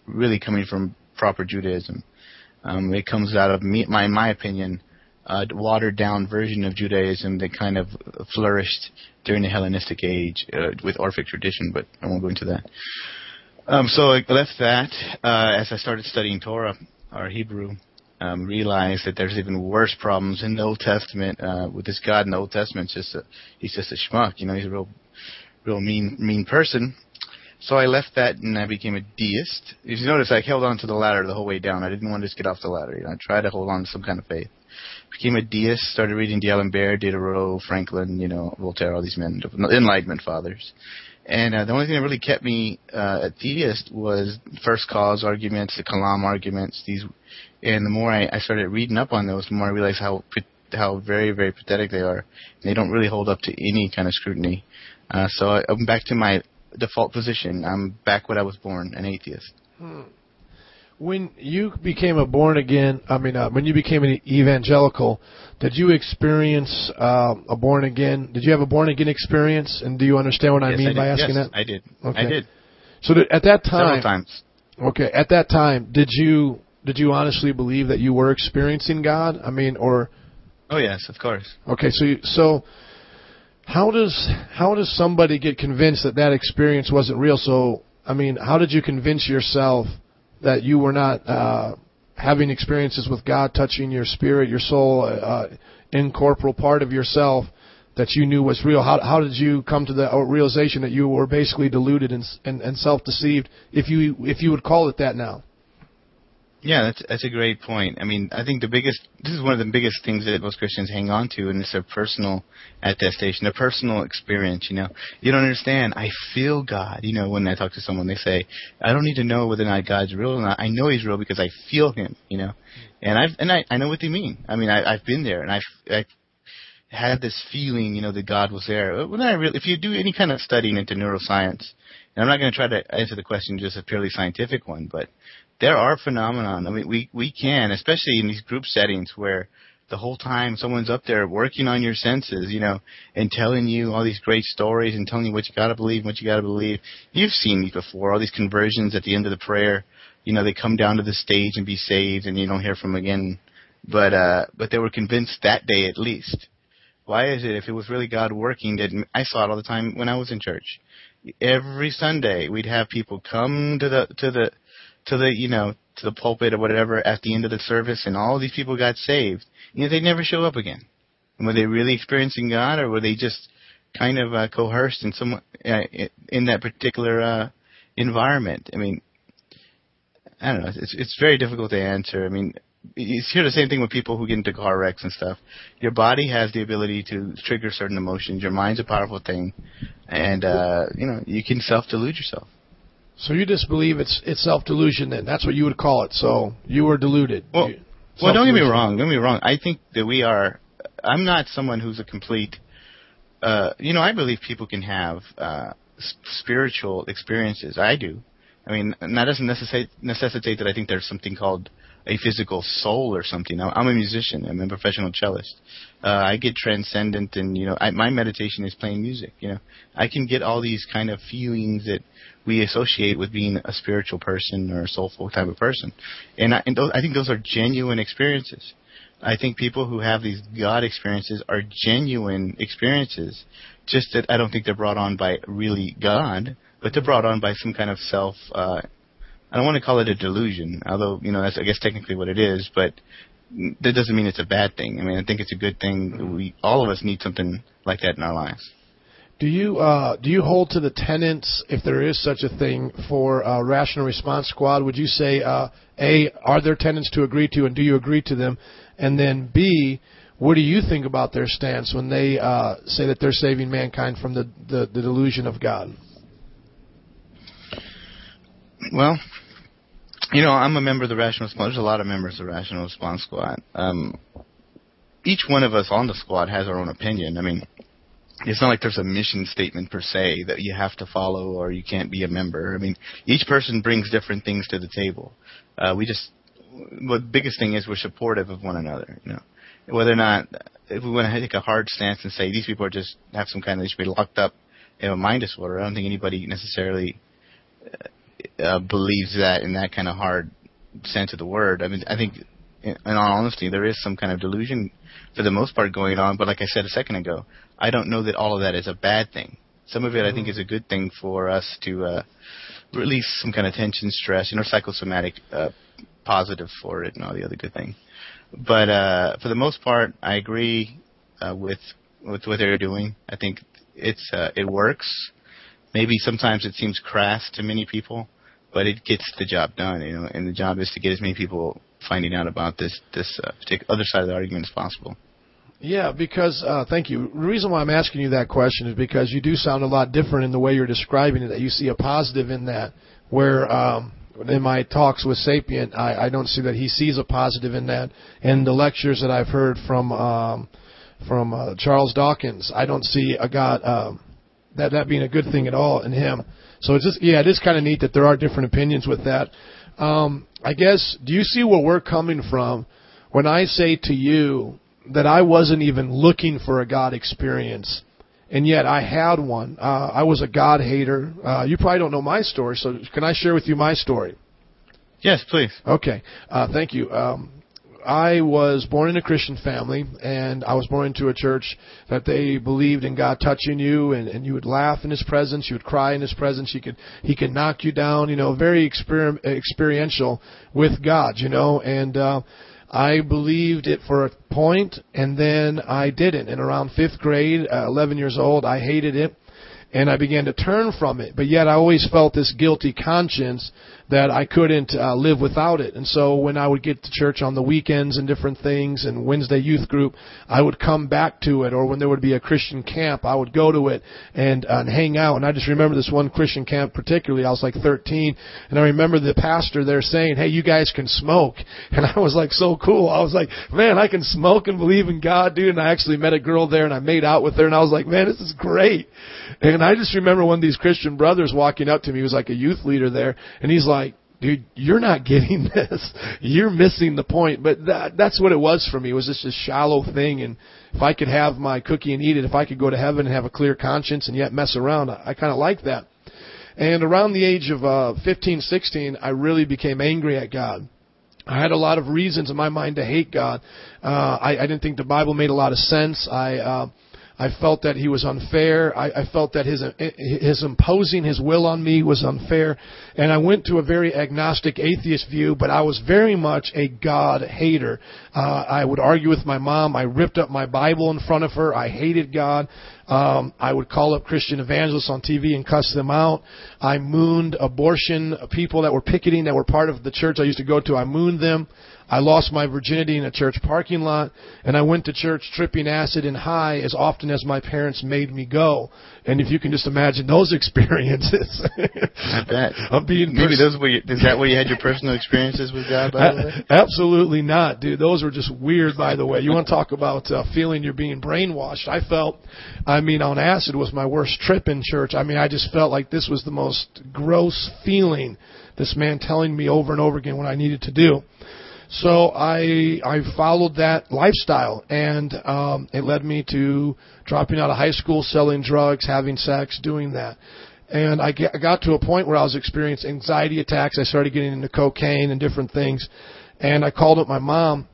really coming from proper Judaism. Um, it comes out of me, my, my opinion, a watered down version of Judaism that kind of flourished during the Hellenistic age uh, with Orphic tradition, but I won't go into that. Um, so I left that uh, as I started studying Torah or Hebrew. Um, realized that there's even worse problems in the Old Testament uh, with this God in the Old Testament. Just a, he's just a schmuck, you know. He's a real, real mean, mean person. So I left that and I became a deist. If you notice, I held on to the ladder the whole way down. I didn't want to just get off the ladder. You know, I tried to hold on to some kind of faith. Became a deist. Started reading D'Alembert, Diderot, Franklin, you know, Voltaire, all these men, Enlightenment fathers. And uh, the only thing that really kept me uh, a theist was first cause arguments, the Kalam arguments. These, and the more I, I started reading up on those, the more I realized how how very very pathetic they are. They don't really hold up to any kind of scrutiny. Uh, so I, I'm back to my default position. I'm back when I was born, an atheist. When you became a born again, I mean, uh, when you became an evangelical, did you experience uh, a born again? Did you have a born again experience? And do you understand what I mean I by did. asking yes, that? I did. Okay. I did So that at that time, several time, times. okay, at that time, did you did you honestly believe that you were experiencing God? I mean, or Oh yes, of course. Okay, so you, so how does how does somebody get convinced that that experience wasn't real? So I mean, how did you convince yourself that you were not uh, having experiences with God touching your spirit, your soul, uh, incorporeal part of yourself that you knew was real? How how did you come to the realization that you were basically deluded and and, and self deceived, if you if you would call it that now? Yeah, that's that's a great point. I mean, I think the biggest this is one of the biggest things that most Christians hang on to, and it's their personal attestation, their personal experience. You know, you don't understand. I feel God. You know, when I talk to someone, they say, "I don't need to know whether or not God's real or not. I know He's real because I feel Him." You know, and I've and I I know what they mean. I mean, I, I've been there, and I've I had this feeling, you know, that God was there. When I really, if you do any kind of studying into neuroscience, and I'm not going to try to answer the question just a purely scientific one, but there are phenomenon. I mean, we we can, especially in these group settings where the whole time someone's up there working on your senses, you know, and telling you all these great stories and telling you what you got to believe, what you got to believe. You've seen these before. All these conversions at the end of the prayer, you know, they come down to the stage and be saved, and you don't hear from them again. But uh, but they were convinced that day at least. Why is it if it was really God working that I saw it all the time when I was in church? Every Sunday we'd have people come to the to the to the you know to the pulpit or whatever at the end of the service, and all these people got saved. You know, they never show up again. And were they really experiencing God, or were they just kind of uh, coerced in some uh, in that particular uh, environment? I mean, I don't know. It's it's very difficult to answer. I mean, you hear the same thing with people who get into car wrecks and stuff. Your body has the ability to trigger certain emotions. Your mind's a powerful thing, and uh, you know you can self delude yourself. So you just believe it's it's self delusion, then that's what you would call it. So you were deluded. Well, You- well, don't get me wrong. Don't get me wrong. I think that we are. I'm not someone who's a complete. Uh, you know, I believe people can have uh, spiritual experiences. I do. I mean, and that doesn't necessitate necessitate that I think there's something called a physical soul or something. I'm a musician. I'm a professional cellist. Uh, I get transcendent, and you know, I, my meditation is playing music. You know, I can get all these kind of feelings that we associate with being a spiritual person or a soulful type of person, and I, and those, I think those are genuine experiences. I think people who have these God experiences are genuine experiences. Just that I don't think they're brought on by really God, but they're brought on by some kind of self. Uh, I don't want to call it a delusion, although you know that's I guess technically what it is. But that doesn't mean it's a bad thing. I mean, I think it's a good thing. We all of us need something like that in our lives. Do you uh, do you hold to the tenets, if there is such a thing, for uh, Rational Response Squad? Would you say uh, a are there tenets to agree to, and do you agree to them? And then b what do you think about their stance when they uh, say that they're saving mankind from the, the, the delusion of God? Well, you know, I'm a member of the Rational Squad. There's a lot of members of the Rational Response Squad. Um, each one of us on the squad has our own opinion. I mean, it's not like there's a mission statement per se that you have to follow or you can't be a member. I mean, each person brings different things to the table. Uh, we just, the biggest thing is we're supportive of one another. You know, whether or not if we want to take a hard stance and say these people are just have some kind of they should be locked up in a mind disorder. I don't think anybody necessarily uh, believes that in that kind of hard sense of the word. I mean, I think, in, in all honesty, there is some kind of delusion for the most part going on. But like I said a second ago, I don't know that all of that is a bad thing. Some of it, I think, is a good thing for us to uh, release some kind of tension, stress, you know, psychosomatic uh, positive for it, and all the other good things. But uh, for the most part, I agree uh, with with what they're doing. I think it's uh, it works. Maybe sometimes it seems crass to many people, but it gets the job done. You know, and the job is to get as many people finding out about this this uh, other side of the argument as possible. Yeah, because uh, thank you. The reason why I'm asking you that question is because you do sound a lot different in the way you're describing it. That you see a positive in that, where um, in my talks with Sapient, I, I don't see that he sees a positive in that. And the lectures that I've heard from um, from uh, Charles Dawkins, I don't see a God um, that that being a good thing at all in him. So it's just yeah, it is kind of neat that there are different opinions with that. Um, I guess do you see where we're coming from when I say to you that I wasn't even looking for a God experience, and yet I had one. Uh, I was a God hater. Uh, you probably don't know my story, so can I share with you my story? Yes, please. Okay, uh, thank you. Um, I was born in a Christian family, and I was born into a church that they believed in God touching you, and, and you would laugh in His presence, you would cry in His presence. He could He could knock you down, you know, very exper- experiential with God, you know, and. Uh, I believed it for a point, and then I didn't. And around fifth grade, uh, 11 years old, I hated it, and I began to turn from it. But yet, I always felt this guilty conscience that I couldn't uh, live without it. And so when I would get to church on the weekends and different things and Wednesday youth group, I would come back to it. Or when there would be a Christian camp, I would go to it and, uh, and hang out. And I just remember this one Christian camp particularly. I was like 13 and I remember the pastor there saying, Hey, you guys can smoke. *laughs* And I was like so cool. I was like, man, I can smoke and believe in God, dude. And I actually met a girl there and I made out with her and I was like, man, this is great. And I just remember one of these Christian brothers walking up to me. He was like a youth leader there and he's like, dude, you're not getting *laughs* this. You're missing the point. But that, that's what it was for me. It was just a shallow thing. And if I could have my cookie and eat it, if I could go to heaven and have a clear conscience and yet mess around, I, I kind of like that. And around the age of uh, 15, 16, I really became angry at God. I had a lot of reasons in my mind to hate God. Uh, I, I didn't think the Bible made a lot of sense. I uh, I felt that he was unfair. I, I felt that his his imposing his will on me was unfair, and I went to a very agnostic atheist view. But I was very much a God hater. Uh, I would argue with my mom. I ripped up my Bible in front of her. I hated God. Um, I would call up Christian evangelists on TV and cuss them out. I mooned abortion people that were picketing that were part of the church I used to go to. I mooned them. I lost my virginity in a church parking lot, and I went to church tripping acid and high as often as my parents made me go. And if you can just imagine those *laughs* experiences, I bet. I'm being Maybe pers- those were your, is that where you had your personal experiences with God? By the way, Absolutely not, dude. Those were just weird, by the way. You want to talk about uh, feeling you're being brainwashed? I felt, I mean, on acid was my worst trip in church. I mean, I just felt like this was the most gross feeling. This man telling me over and over again what I needed to do. So I I followed that lifestyle, and um, it led me to dropping out of high school, selling drugs, having sex, doing that. And I get- I got to a point where I was experiencing anxiety attacks. I started getting into cocaine and different things, and I called up my mom,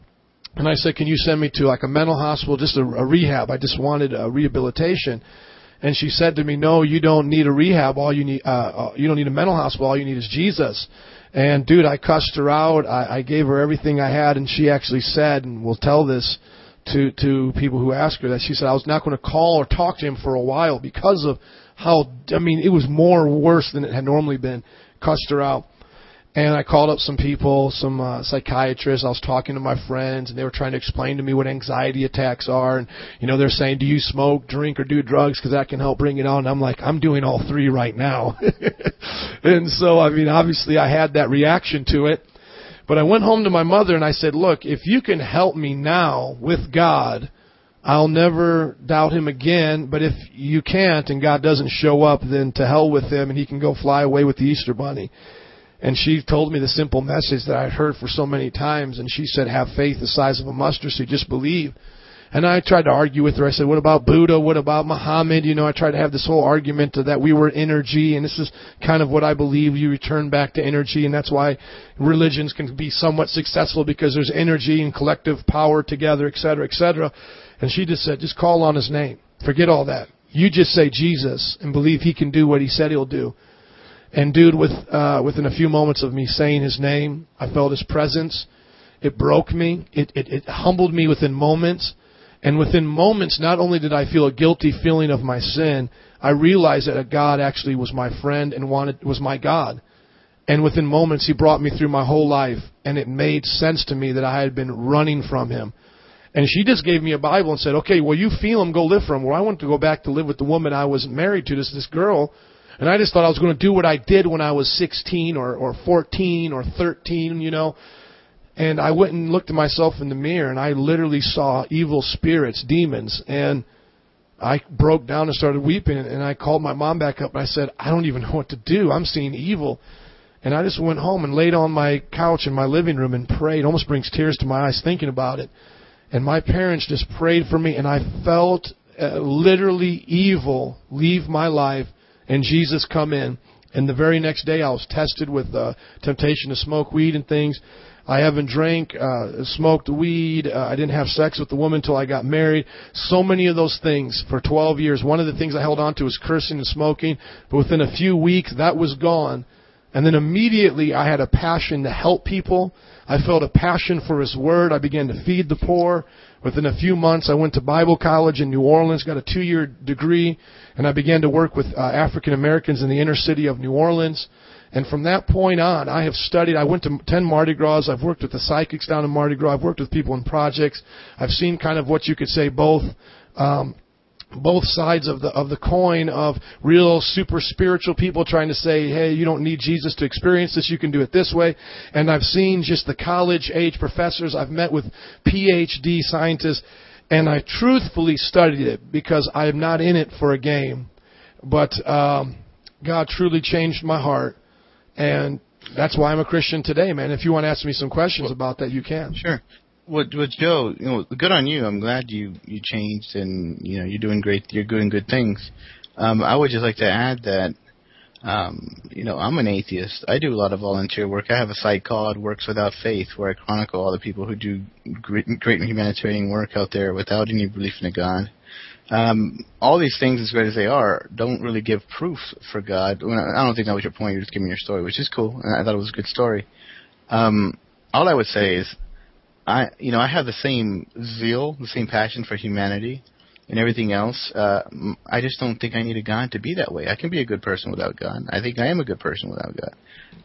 and I said, "Can you send me to like a mental hospital, just a, a rehab? I just wanted a rehabilitation." And she said to me, "No, you don't need a rehab. All you need, uh, uh, you don't need a mental hospital. All you need is Jesus." And dude, I cussed her out. I, I gave her everything I had, and she actually said, and will tell this to to people who ask her that. She said I was not going to call or talk to him for a while because of how I mean it was more worse than it had normally been. Cussed her out. And I called up some people, some uh, psychiatrists. I was talking to my friends, and they were trying to explain to me what anxiety attacks are. And you know, they're saying, "Do you smoke, drink, or do drugs? Because that can help bring it on." And I'm like, "I'm doing all three right now." *laughs* and so, I mean, obviously, I had that reaction to it. But I went home to my mother and I said, "Look, if you can help me now with God, I'll never doubt Him again. But if you can't, and God doesn't show up, then to hell with Him, and He can go fly away with the Easter Bunny." And she told me the simple message that I'd heard for so many times. And she said, have faith the size of a mustard seed. Just believe. And I tried to argue with her. I said, what about Buddha? What about Muhammad? You know, I tried to have this whole argument that we were energy. And this is kind of what I believe. You return back to energy. And that's why religions can be somewhat successful because there's energy and collective power together, et cetera, et cetera. And she just said, just call on his name. Forget all that. You just say Jesus and believe he can do what he said he'll do. And dude, with uh, within a few moments of me saying his name, I felt his presence. It broke me. It, it it humbled me within moments. And within moments, not only did I feel a guilty feeling of my sin, I realized that a God actually was my friend and wanted was my God. And within moments, He brought me through my whole life, and it made sense to me that I had been running from Him. And she just gave me a Bible and said, "Okay, well, you feel Him, go live for Him." Well, I want to go back to live with the woman I was married to, this this girl and I just thought I was going to do what I did when I was 16 or, or 14 or 13, you know. And I went and looked at myself in the mirror and I literally saw evil spirits, demons. And I broke down and started weeping. And I called my mom back up and I said, I don't even know what to do. I'm seeing evil. And I just went home and laid on my couch in my living room and prayed. Almost brings tears to my eyes thinking about it. And my parents just prayed for me and I felt uh, literally evil leave my life and Jesus come in. And the very next day, I was tested with uh, temptation to smoke weed and things. I haven't drank, uh, smoked weed. Uh, I didn't have sex with the woman until I got married. So many of those things for 12 years. One of the things I held on to was cursing and smoking. But within a few weeks, that was gone. And then immediately I had a passion to help people. I felt a passion for His Word. I began to feed the poor. Within a few months, I went to Bible college in New Orleans, got a two-year degree, and I began to work with uh, African Americans in the inner city of New Orleans. And from that point on, I have studied. I went to 10 Mardi Gras. I've worked with the psychics down in Mardi Gras. I've worked with people in projects. I've seen kind of what you could say both um, both sides of the of the coin of real super spiritual people trying to say, "Hey, you don't need Jesus to experience this. You can do it this way." And I've seen just the college age professors. I've met with PhD scientists, and I truthfully studied it because I am not in it for a game. But um, God truly changed my heart, and that's why I'm a Christian today, man. If you want to ask me some questions about that, you can. Sure. What, what Joe, you know, good on you. I'm glad you you changed and you know you're doing great. You're doing good things. Um, I would just like to add that, um, you know, I'm an atheist. I do a lot of volunteer work. I have a site called Works Without Faith, where I chronicle all the people who do great, great humanitarian work out there without any belief in a God. Um, all these things, as great as they are, don't really give proof for God. I don't think that was your point. You're just giving your story, which is cool. I thought it was a good story. Um, all I would say is I you know I have the same zeal, the same passion for humanity and everything else. Uh, I just don't think I need a God to be that way. I can be a good person without God. I think I am a good person without God.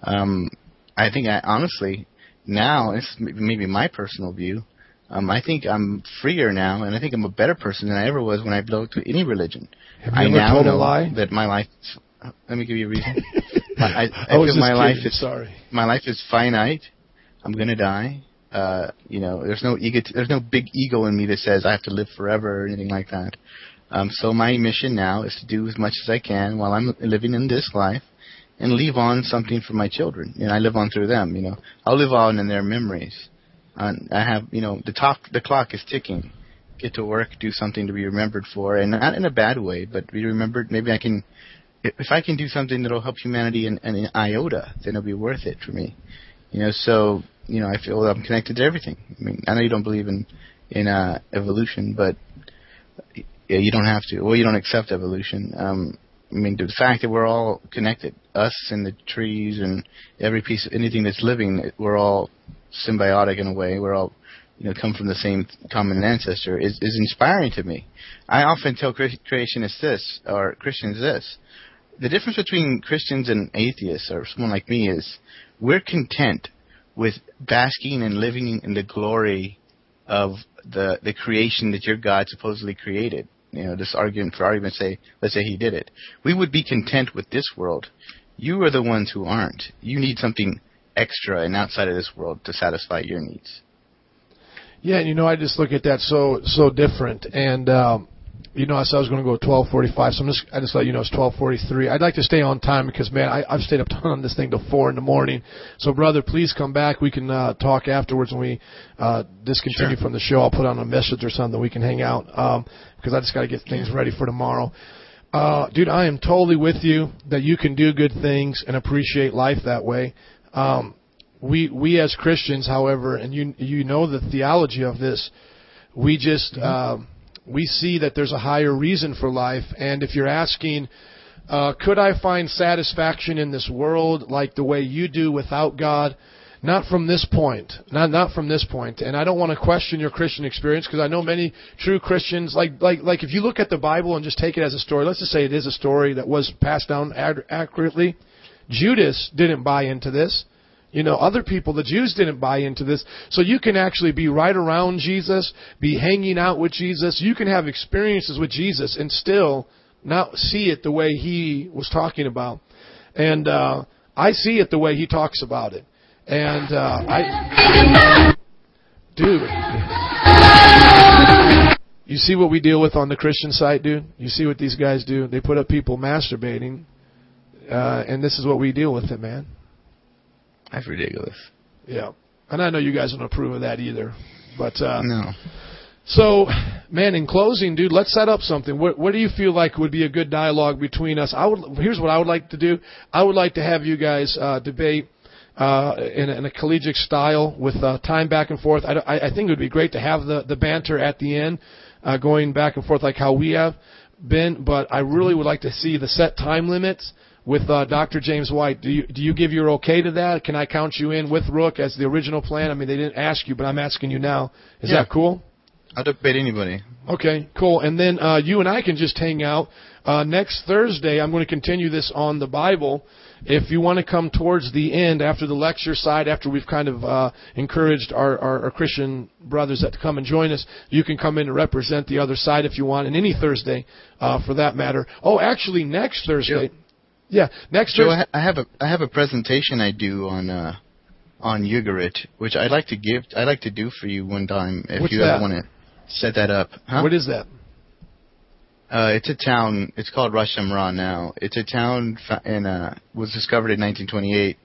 Um, I think I honestly now it's maybe my personal view. Um, I think I'm freer now, and I think I'm a better person than I ever was when I belonged to any religion. Have you I ever now told a know lie? that my life. Let me give you a reason. *laughs* I, I, I I was my life kidding. is Sorry. my life is finite. I'm gonna die. Uh, you know, there's no ego, there's no big ego in me that says I have to live forever or anything like that. Um, so my mission now is to do as much as I can while I'm living in this life, and leave on something for my children. And I live on through them. You know, I'll live on in their memories. And I have, you know, the talk, the clock is ticking. Get to work, do something to be remembered for, and not in a bad way, but be remembered. Maybe I can, if I can do something that'll help humanity in, in an iota, then it'll be worth it for me. You know, so you know, I feel I'm connected to everything. I mean, I know you don't believe in in uh, evolution, but yeah, you don't have to. Well, you don't accept evolution. Um, I mean, the fact that we're all connected, us and the trees and every piece, of anything that's living, we're all symbiotic in a way. We're all you know, come from the same common ancestor is, is inspiring to me. I often tell cre- creationists this, or Christians this. The difference between Christians and atheists, or someone like me, is we're content with basking and living in the glory of the the creation that your God supposedly created. You know, this argument for argument's sake, let's say he did it. We would be content with this world. You are the ones who aren't. You need something extra and outside of this world to satisfy your needs. Yeah, and you know, I just look at that so so different, and um, you know, I said I was going to go 12:45, so I'm just I just let you know it's 12:43. I'd like to stay on time because man, I, I've stayed up *laughs* on this thing till four in the morning. So, brother, please come back. We can uh, talk afterwards when we uh, discontinue Sure. from the show. I'll put on a message or something. We can hang out um, because I just got to get things ready for tomorrow. Uh, dude, I am totally with you that you can do good things and appreciate life that way. Um, we we as Christians, however, and you you know the theology of this, we just um, we see that there's a higher reason for life, and if you're asking, uh, could I find satisfaction in this world like the way you do without God? Not from this point, not not from this point. and I don't want to question your Christian experience because I know many true Christians like like like if you look at the Bible and just take it as a story. Let's just say it is a story that was passed down ad- accurately. Judas didn't buy into this. You know, other people, the Jews didn't buy into this. So you can actually be right around Jesus, be hanging out with Jesus. You can have experiences with Jesus and still not see it the way he was talking about. And uh, I see it the way he talks about it. And uh, I, dude, you see what we deal with on the Christian site, dude. You see what these guys do. They put up people masturbating, uh, and this is what we deal with it, man. That's ridiculous. Yeah. And I know you guys don't approve of that either. But uh No. so man, in closing, dude, let's set up something. What what do you feel like would be a good dialogue between us? I would here's what I would like to do. I would like to have you guys uh debate uh, in, a, in a collegiate style with uh, time back and forth. I, I I think it would be great to have the, the banter at the end, uh, going back and forth like how we have been. But I really would like to see the set time limits with uh, Dr. James White. Do you do you give your okay to that? Can I count you in with Rook as the original plan? I mean, they didn't ask you, but I'm asking you now. Is Yeah. that cool? I'll debate anybody. Okay, cool. And then uh, you and I can just hang out. Uh, next Thursday, I'm going to continue this on the Bible. If you want to come towards the end after the lecture side, after we've kind of uh, encouraged our, our, our Christian brothers that to come and join us, you can come in and represent the other side if you want, and any Thursday uh, for that matter. Oh, actually, next Thursday. Yeah, next Joe, I, Thursday. ha- I have a I have a presentation I do on uh on Ugarit, which I'd like to give I'd like to do for you one time if What's you that? ever want to set that up. Huh? What is that? Uh, it's a town. It's called Ras Shamra now. It's a town in uh, was discovered in 1928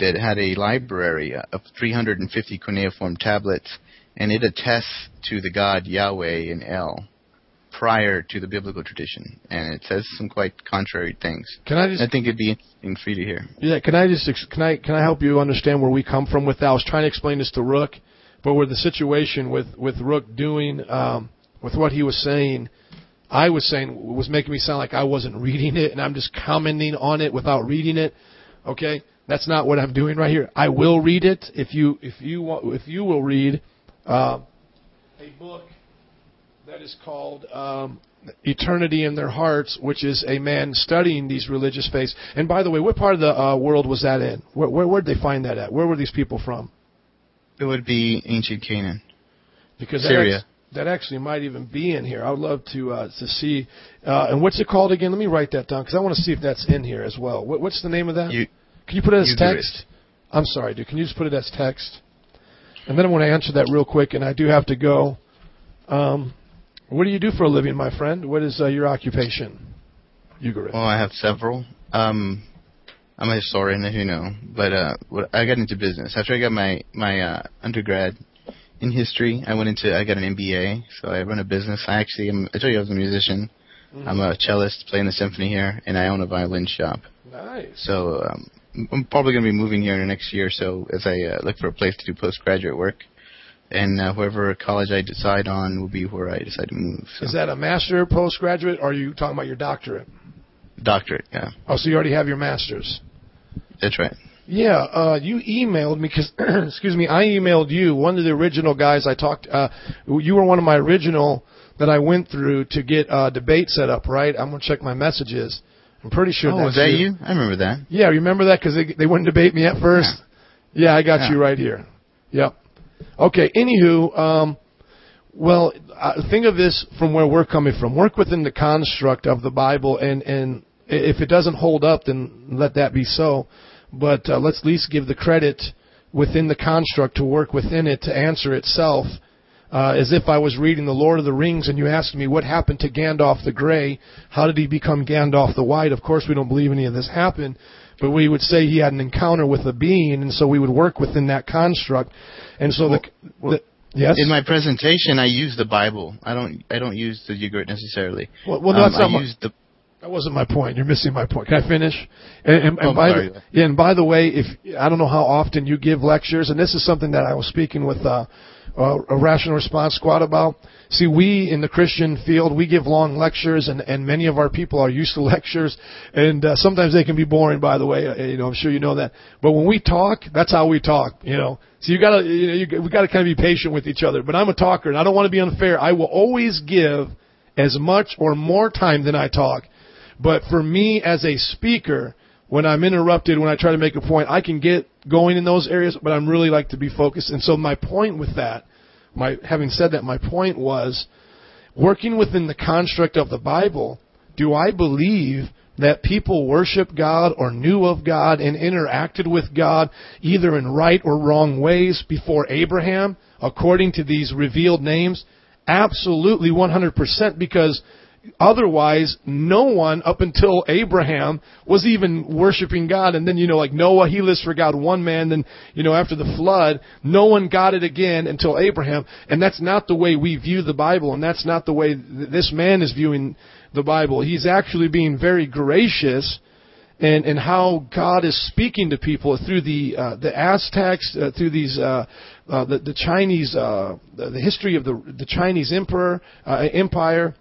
that had a library of 350 cuneiform tablets, and it attests to the god Yahweh in El prior to the biblical tradition, and it says some quite contrary things. Can I just I think it'd be interesting for you to hear. Yeah, can I just can I can I help you understand where we come from with that? I was trying to explain this to Rook, but with the situation with with Rook doing um, with what he was saying, I was saying was making me sound like I wasn't reading it, and I'm just commenting on it without reading it. Okay, that's not what I'm doing right here. I will read it if you if you want if you will read uh, a book that is called um, Eternity in Their Hearts, which is a man studying these religious faiths. And by the way, what part of the uh, world was that in? Where, where did they find that at? Where were these people from? It would be ancient Canaan. Because that Syria. that actually might even be in here. I would love to uh, to see. Uh, and what's it called again? Let me write that down because I want to see if that's in here as well. What, what's the name of that? You, Can you put it as text? I'm sorry, dude. Can you just put it as text? And then I want to answer that real quick, and I do have to go. Um, what do you do for a living, my friend? What is uh, your occupation? Ugarit. well, I have several. Um, I'm a historian, as you know, but uh, what, I got into business after I got my my uh, undergrad in history. I went into I got an MBA, so I run a business. I actually am. I told you I was a musician. I'm a cellist playing the symphony here, and I own a violin shop. Nice. So um, I'm probably going to be moving here in the next year or so as I uh, look for a place to do postgraduate work. And uh, whoever college I decide on will be where I decide to move. So. Is that a master, postgraduate, or are you talking about your doctorate? doctorate? Yeah, Oh, so you already have your master's. that's right. Yeah, uh, you emailed me because, *clears throat* excuse me, I emailed you. One of the original guys I talked, uh, you were one of my original that I went through to get uh, debate set up. Right? I'm gonna check my messages. I'm pretty sure. oh, that's was that you? I remember that. Yeah, remember that because they they wouldn't debate me at first. Yeah, I got Yeah. you right here. Yep. Okay. Anywho, um, well, uh, think of this from where we're coming from. Work within the construct of the Bible, and and if it doesn't hold up, then let that be so. But uh, let's at least give the credit within the construct to work within it to answer itself. Uh, as if I was reading The Lord of the Rings and you asked me what happened to Gandalf the Grey, how did he become Gandalf the White? Of course, we don't believe any of this happened, but we would say he had an encounter with a being, and so we would work within that construct. And so the, the yes, In my presentation, I use the Bible. I don't. I don't use the Ugarit necessarily. well, well, no, Um, that's not I my, the. That wasn't my point. You're missing my point. Can I finish? And, and, and Oh, by sorry. the, yeah, and by the way, if I don't know how often you give lectures, and this is something that I was speaking with uh, uh, a rational response squad about. See, we in the Christian field, we give long lectures, and, and many of our people are used to *laughs* lectures, and uh, sometimes they can be boring. By the way, uh, you know, I'm sure you know that. But when we talk, that's how we talk. You know, so you gotta, you know, you, we gotta kind of be patient with each other. But I'm a talker, and I don't want to be unfair. I will always give as much or more time than I talk. But for me as a speaker, when I'm interrupted, when I try to make a point, I can get going in those areas, but I'm really like to be focused. And so my point with that, my having said that, my point was working within the construct of the Bible, do I believe that people worship God or knew of God and interacted with God either in right or wrong ways before Abraham, according to these revealed names? Absolutely 100% because otherwise no one up until Abraham was even worshiping God. And then you know like Noah he lives for God one man. Then you know after the flood no one got it again until Abraham. And that's not the way we view the Bible. And that's not the way th- this man is viewing the Bible. He's actually being very gracious and and how God is speaking to people through the uh, the Aztecs, uh, through these uh, uh, the, the Chinese, uh, the, history of the the Chinese emperor uh, empire,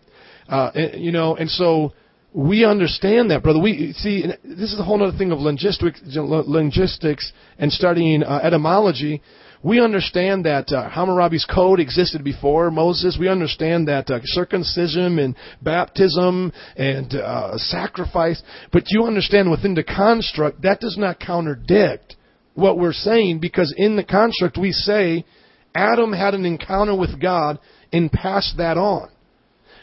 uh, and, you know, and so we understand that, brother. We see this is a whole other thing of linguistics, linguistics and studying uh, etymology. We understand that uh, Hammurabi's code existed before Moses. We understand that uh, circumcision and baptism and uh, sacrifice. But you understand within the construct, that does not contradict what we're saying because in the construct we say Adam had an encounter with God and passed that on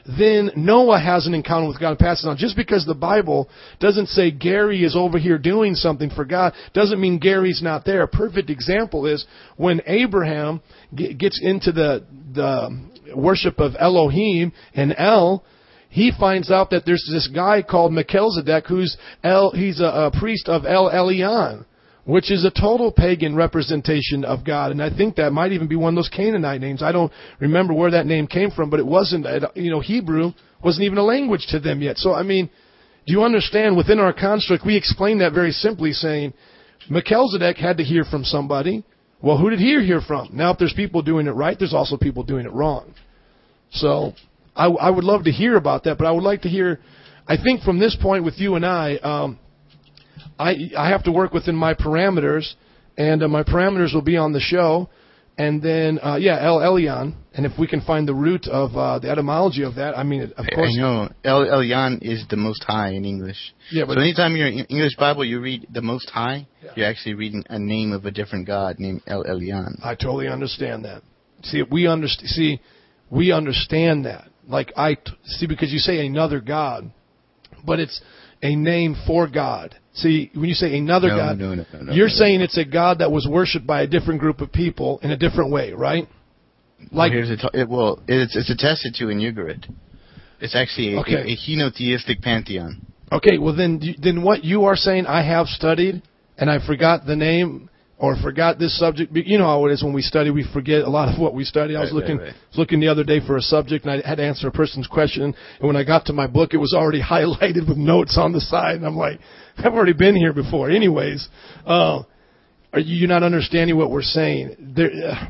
then Noah has an encounter with God and passes on. Just because the Bible doesn't say Gary is over here doing something for God doesn't mean Gary's not there. A perfect example is when Abraham gets into the the worship of Elohim and El. He finds out that there's this guy called Melchizedek who's El. He's a, a priest of El Elyon which is a total pagan representation of God. And I think that might even be one of those Canaanite names. I don't remember where that name came from, but it wasn't, you know, Hebrew wasn't even a language to them yet. So, I mean, do you understand within our construct, we explain that very simply saying, Melchizedek had to hear from somebody. Well, who did he hear from? Now, if there's people doing it right, there's also people doing it wrong. So, I, I would love to hear about that, but I would like to hear, I think from this point with you and I, um, I I have to work within my parameters, and uh, my parameters will be on the show, and then uh, yeah, El Elyon, and if we can find the root of uh, the etymology of that, I mean, of I- course, I know El Elyon is the Most High in English. yeah, but so anytime you're in English Bible, you read the Most High. Yeah. You're actually reading a name of a different God named El Elyon. I totally understand that. See, we understand. See, we understand that. Like I t- see, because you say another God, but it's a name for God. See, when you say another no, God, no, no, you're saying it's a God that was worshipped by a different group of people in a different way, right? Like here's a t- it, well, it's it's attested to in Ugarit. It's actually a, Okay. a, a henotheistic pantheon. Okay, well then, then what you are saying, I have studied, and I forgot the name or forgot this subject. You know how it is when we study, we forget a lot of what we study. I was Right, looking right, right. was looking the other day for a subject, and I had to answer a person's question. And when I got to my book, it was already *laughs* highlighted with notes on the side, and I'm like, I've already been here before. Anyways, uh, are you not understanding what we're saying? There. Uh,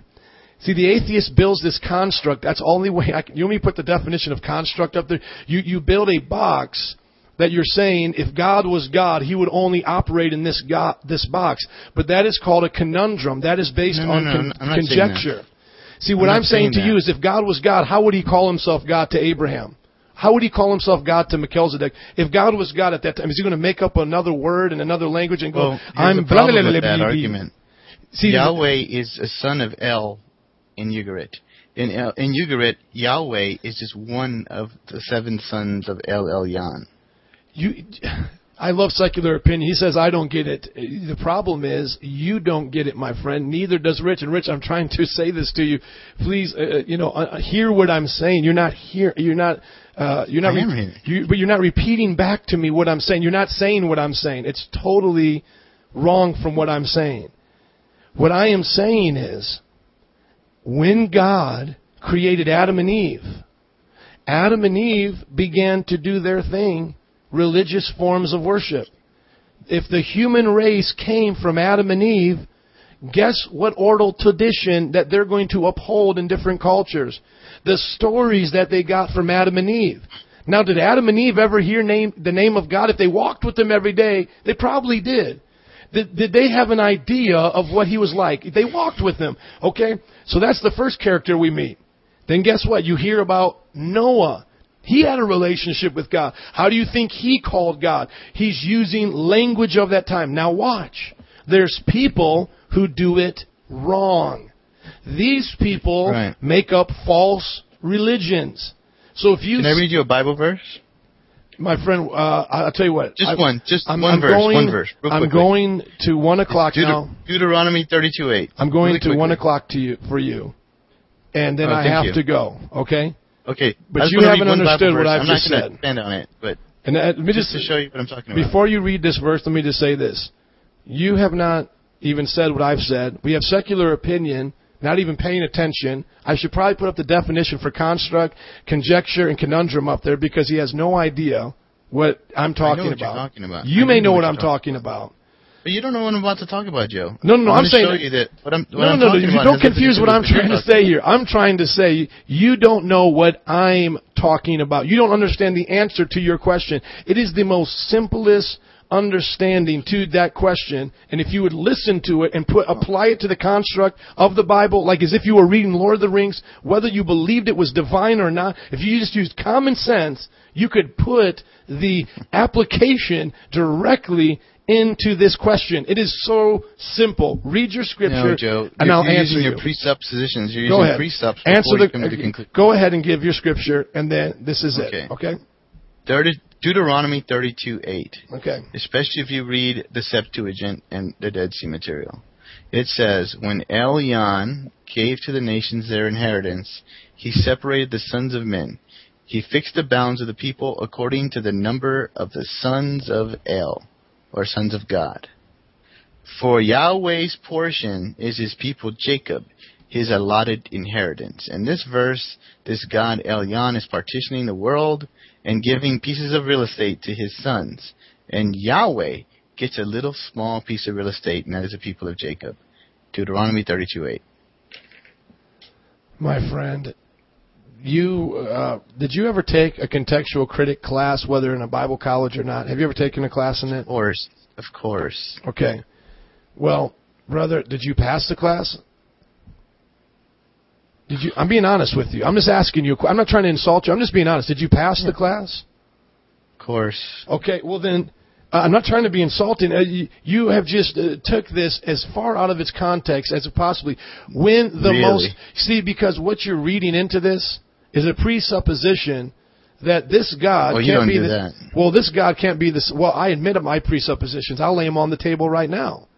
See, the atheist builds this construct. That's the only way I can. You want me to put the definition of construct up there? You you build a box that you're saying if God was God, He would only operate in this God, this box. But that is called a conundrum. That is based No, no, on no, con- I'm not saying that. conjecture. See, what I'm I'm, saying, saying to you is if God was God, how would He call Himself God to Abraham? How would He call Himself God to Melchizedek? If God was God at that time, is He going to make up another word and another language and go, Well, I'm the blah, blah, problem blah, with that blah, blah." argument. See, Yahweh is a son of El in Ugarit. In El, in Ugarit, Yahweh is just one of the seven sons of El Elyon. You *laughs* I love secular opinion. He says I don't get it. The problem is you don't get it, my friend. Neither does Rich. And Rich, I'm trying to *laughs* say this to you. Please, uh, you know, uh, hear what I'm saying. You're not here. You're not. Uh, you're not. Hearing. you, but you're not repeating back to me what I'm saying. You're not saying what I'm saying. It's totally wrong from what I'm saying. What I am saying is, when God created Adam and Eve, Adam and Eve began to do their thing, religious forms of worship. If the human race came from Adam and Eve, guess what oral tradition that they're going to uphold in different cultures? The stories that they got from Adam and Eve. Now, did Adam and Eve ever hear name, the name of God? If they walked with him every day, they probably did. Did, did they have an idea of what he was like? They walked with him. Okay? So that's the first character we meet. Then guess what? You hear about Noah. He had a relationship with God. How do you think he called God? He's using language of that time. Now watch. There's people who do it wrong. These people Right. make up false religions. So if you, Can I read you a Bible verse? my friend, uh, I'll tell you what. Just I- one, just I'm, one I'm verse, going, one verse, I'm quickly. going to one o'clock Deut- now. Deuteronomy 32:8. I'm going Really to one o'clock to you for you, and then Oh, I have you. to go. Okay. Okay, But you haven't understood what. I've I'm just said. expand on it, but And uh, let me just just to show you what I'm talking about. before you read this verse, let me just say this: you have not even said what I've said. We have secular opinion, not even paying attention. I should probably put up the definition for construct, conjecture, and conundrum up there because he has no idea what I'm talking what about. talking about. You I may know know what what I'm talking about. But you don't know what I'm about to talk about, Joe. No, no, no, I'm, saying show that- you that. What I'm, what No, I'm no, no. You don't confuse what I'm trying to say here. I'm trying to say you don't know what I'm talking about. You don't understand the answer to your question. It is the most simplest understanding to that question. And if you would listen to it and put apply it to the construct of the Bible, like as if you were reading Lord of the Rings, whether you believed it was divine or not, if you just used common sense, you could put the application directly into this question. It is so simple. Read your scripture, No, Joe. and you're, I'll you're answer using you. your presuppositions. You're Go using ahead. precepts before Answer you the. Go ahead and give your scripture, and then this is Okay. it. Okay. Deut- Deuteronomy 32:8. Okay. especially if you read the Septuagint and the Dead Sea material. It says, When Elyon gave to the nations their inheritance, he separated the sons of men. He fixed the bounds of the people according to the number of the sons of El, or sons of God. For Yahweh's portion is his people Jacob, his allotted inheritance. In this verse, this God Elyon is partitioning the world and giving pieces of real estate to his sons. And Yahweh gets a little small piece of real estate, and that is the people of Jacob. Deuteronomy 32:8. My friend, you uh, did you ever take a contextual critic class, whether in a Bible college or not? Have you ever taken a class in it? Of course, of course. Okay. Well, brother, did you pass the class? Did you? I'm being honest with you. I'm just asking you. I'm not trying to insult you. I'm just being honest. Did you pass the class? Of course. Okay, well then, uh, I'm not trying to be insulting. Uh, you, you have just uh, took this as far out of its context as it possibly. When the Really? most see, because what you're reading into this is a presupposition that this God Well, can't be the, that. well, this God can't be this. Well, I admit my presuppositions. I'll lay them on the table right now.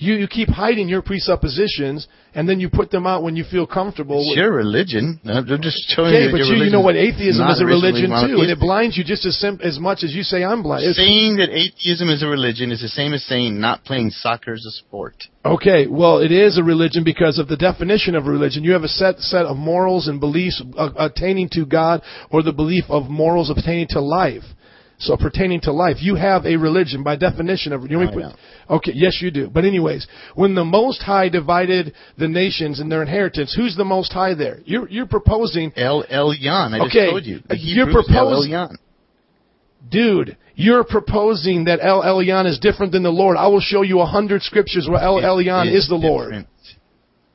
You you keep hiding your presuppositions, and then you put them out when you feel comfortable. It's with- your religion. I'm just showing Okay, you. but your you, you know what? Atheism is a religion too, and it blinds you just as sim- as much as you say I'm blind. Saying that atheism is a religion is the same as saying not playing soccer is a sport. Okay, well, it is a religion because of the definition of religion. You have a set set of morals and beliefs uh, attaining to God, or the belief of morals attaining to life. So pertaining to life, you have a religion by definition of. You know, we put- okay, yes, you do. But anyways, when the Most High divided the nations and their inheritance, who's the Most High there? You're you're proposing El Elyon. I just Okay, told you. The you're Hebrew is El proposing- Elyon. Dude, you're proposing that El Elyon is different than the Lord. I will show you a hundred scriptures where El It Elyon is the Lord. different.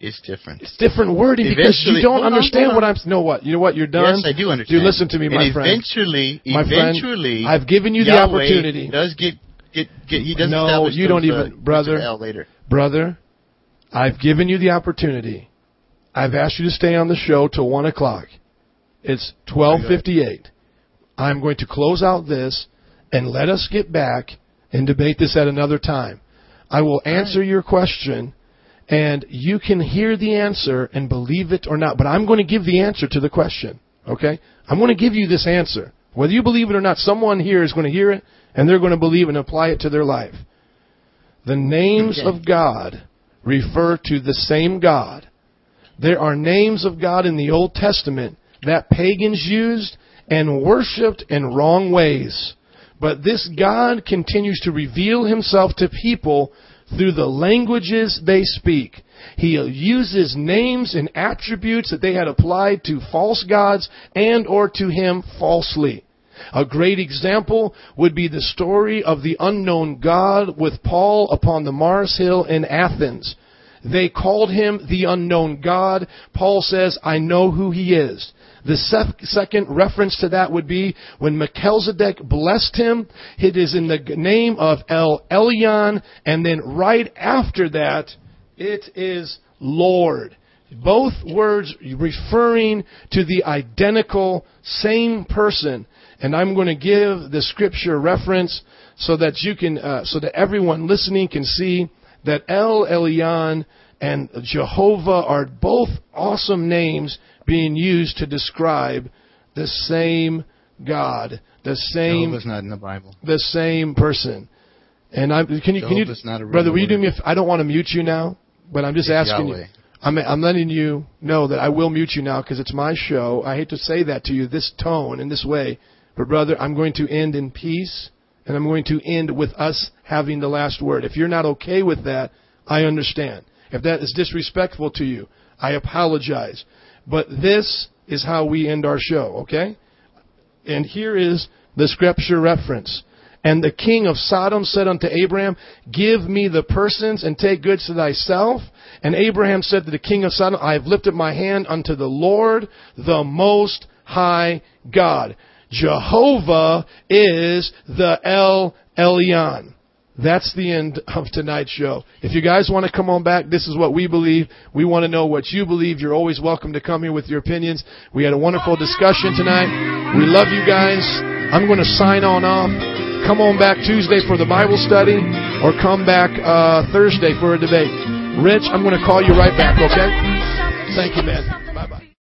It's different. It's different wording because you don't on, understand what. I'm. Know what? You know what? You're done. Yes, I do understand. Dude, listen to me, my and friend. Eventually, My friend, eventually, I've given you the opportunity. Does get get get he does No, you don't even- uh, brother. Later. Brother, I've given you the opportunity. I've asked you to stay on the show till one o'clock. It's twelve fifty-eight. I'm going to close out this and let us get back and debate this at another time. I will answer your question, and you can hear the answer and believe it or not. But I'm going to give the answer to the question. Okay? I'm going to give you this answer. Whether you believe it or not, someone here is going to hear it and they're going to believe and apply it to their life. The names Okay. of God refer to the same God. There are names of God in the Old Testament that pagans used and worshipped in wrong ways. But this God continues to reveal himself to people through the languages they speak. He uses names and attributes that they had applied to false gods and or to him falsely. A great example would be the story of the unknown God with Paul upon the Mars Hill in Athens. They called him the unknown God. Paul says, I know who he is. The sec- second reference to that would be when Melchizedek blessed him. It is in the name of El Elyon, and then right after that, it is Lord. Both words referring to the identical same person. And I'm going to give the scripture reference so that you can, uh, so that everyone listening can see that El Elyon and Jehovah are both awesome names being used to describe the same God, the same not in the Bible. the same person. And I can you can you brother? Will you do me? I don't want to mute you now, but I'm just It's asking Yahweh. you. I'm I'm letting you know that I will mute you now because it's my show. I hate to say that to you, this tone in this way, but brother, I'm going to end in peace, and I'm going to end with us having the last word. If you're not okay with that, I understand. If that is disrespectful to you, I apologize. But this is how we end our show, okay? And here is the scripture reference. And the king of Sodom said unto Abraham, Give me the persons and take goods to thyself. And Abraham said to the king of Sodom, I have lifted my hand unto the Lord, the most high God. Jehovah is the El Elyon. That's the end of tonight's show. If you guys want to come on back, this is what we believe. We want to know what you believe. You're always welcome to come here with your opinions. We had a wonderful discussion tonight. We love you guys. I'm going to sign on off. Come on back Tuesday for the Bible study or come back uh, Thursday for a debate. Rich, I'm going to call you right back, okay? Thank you, man.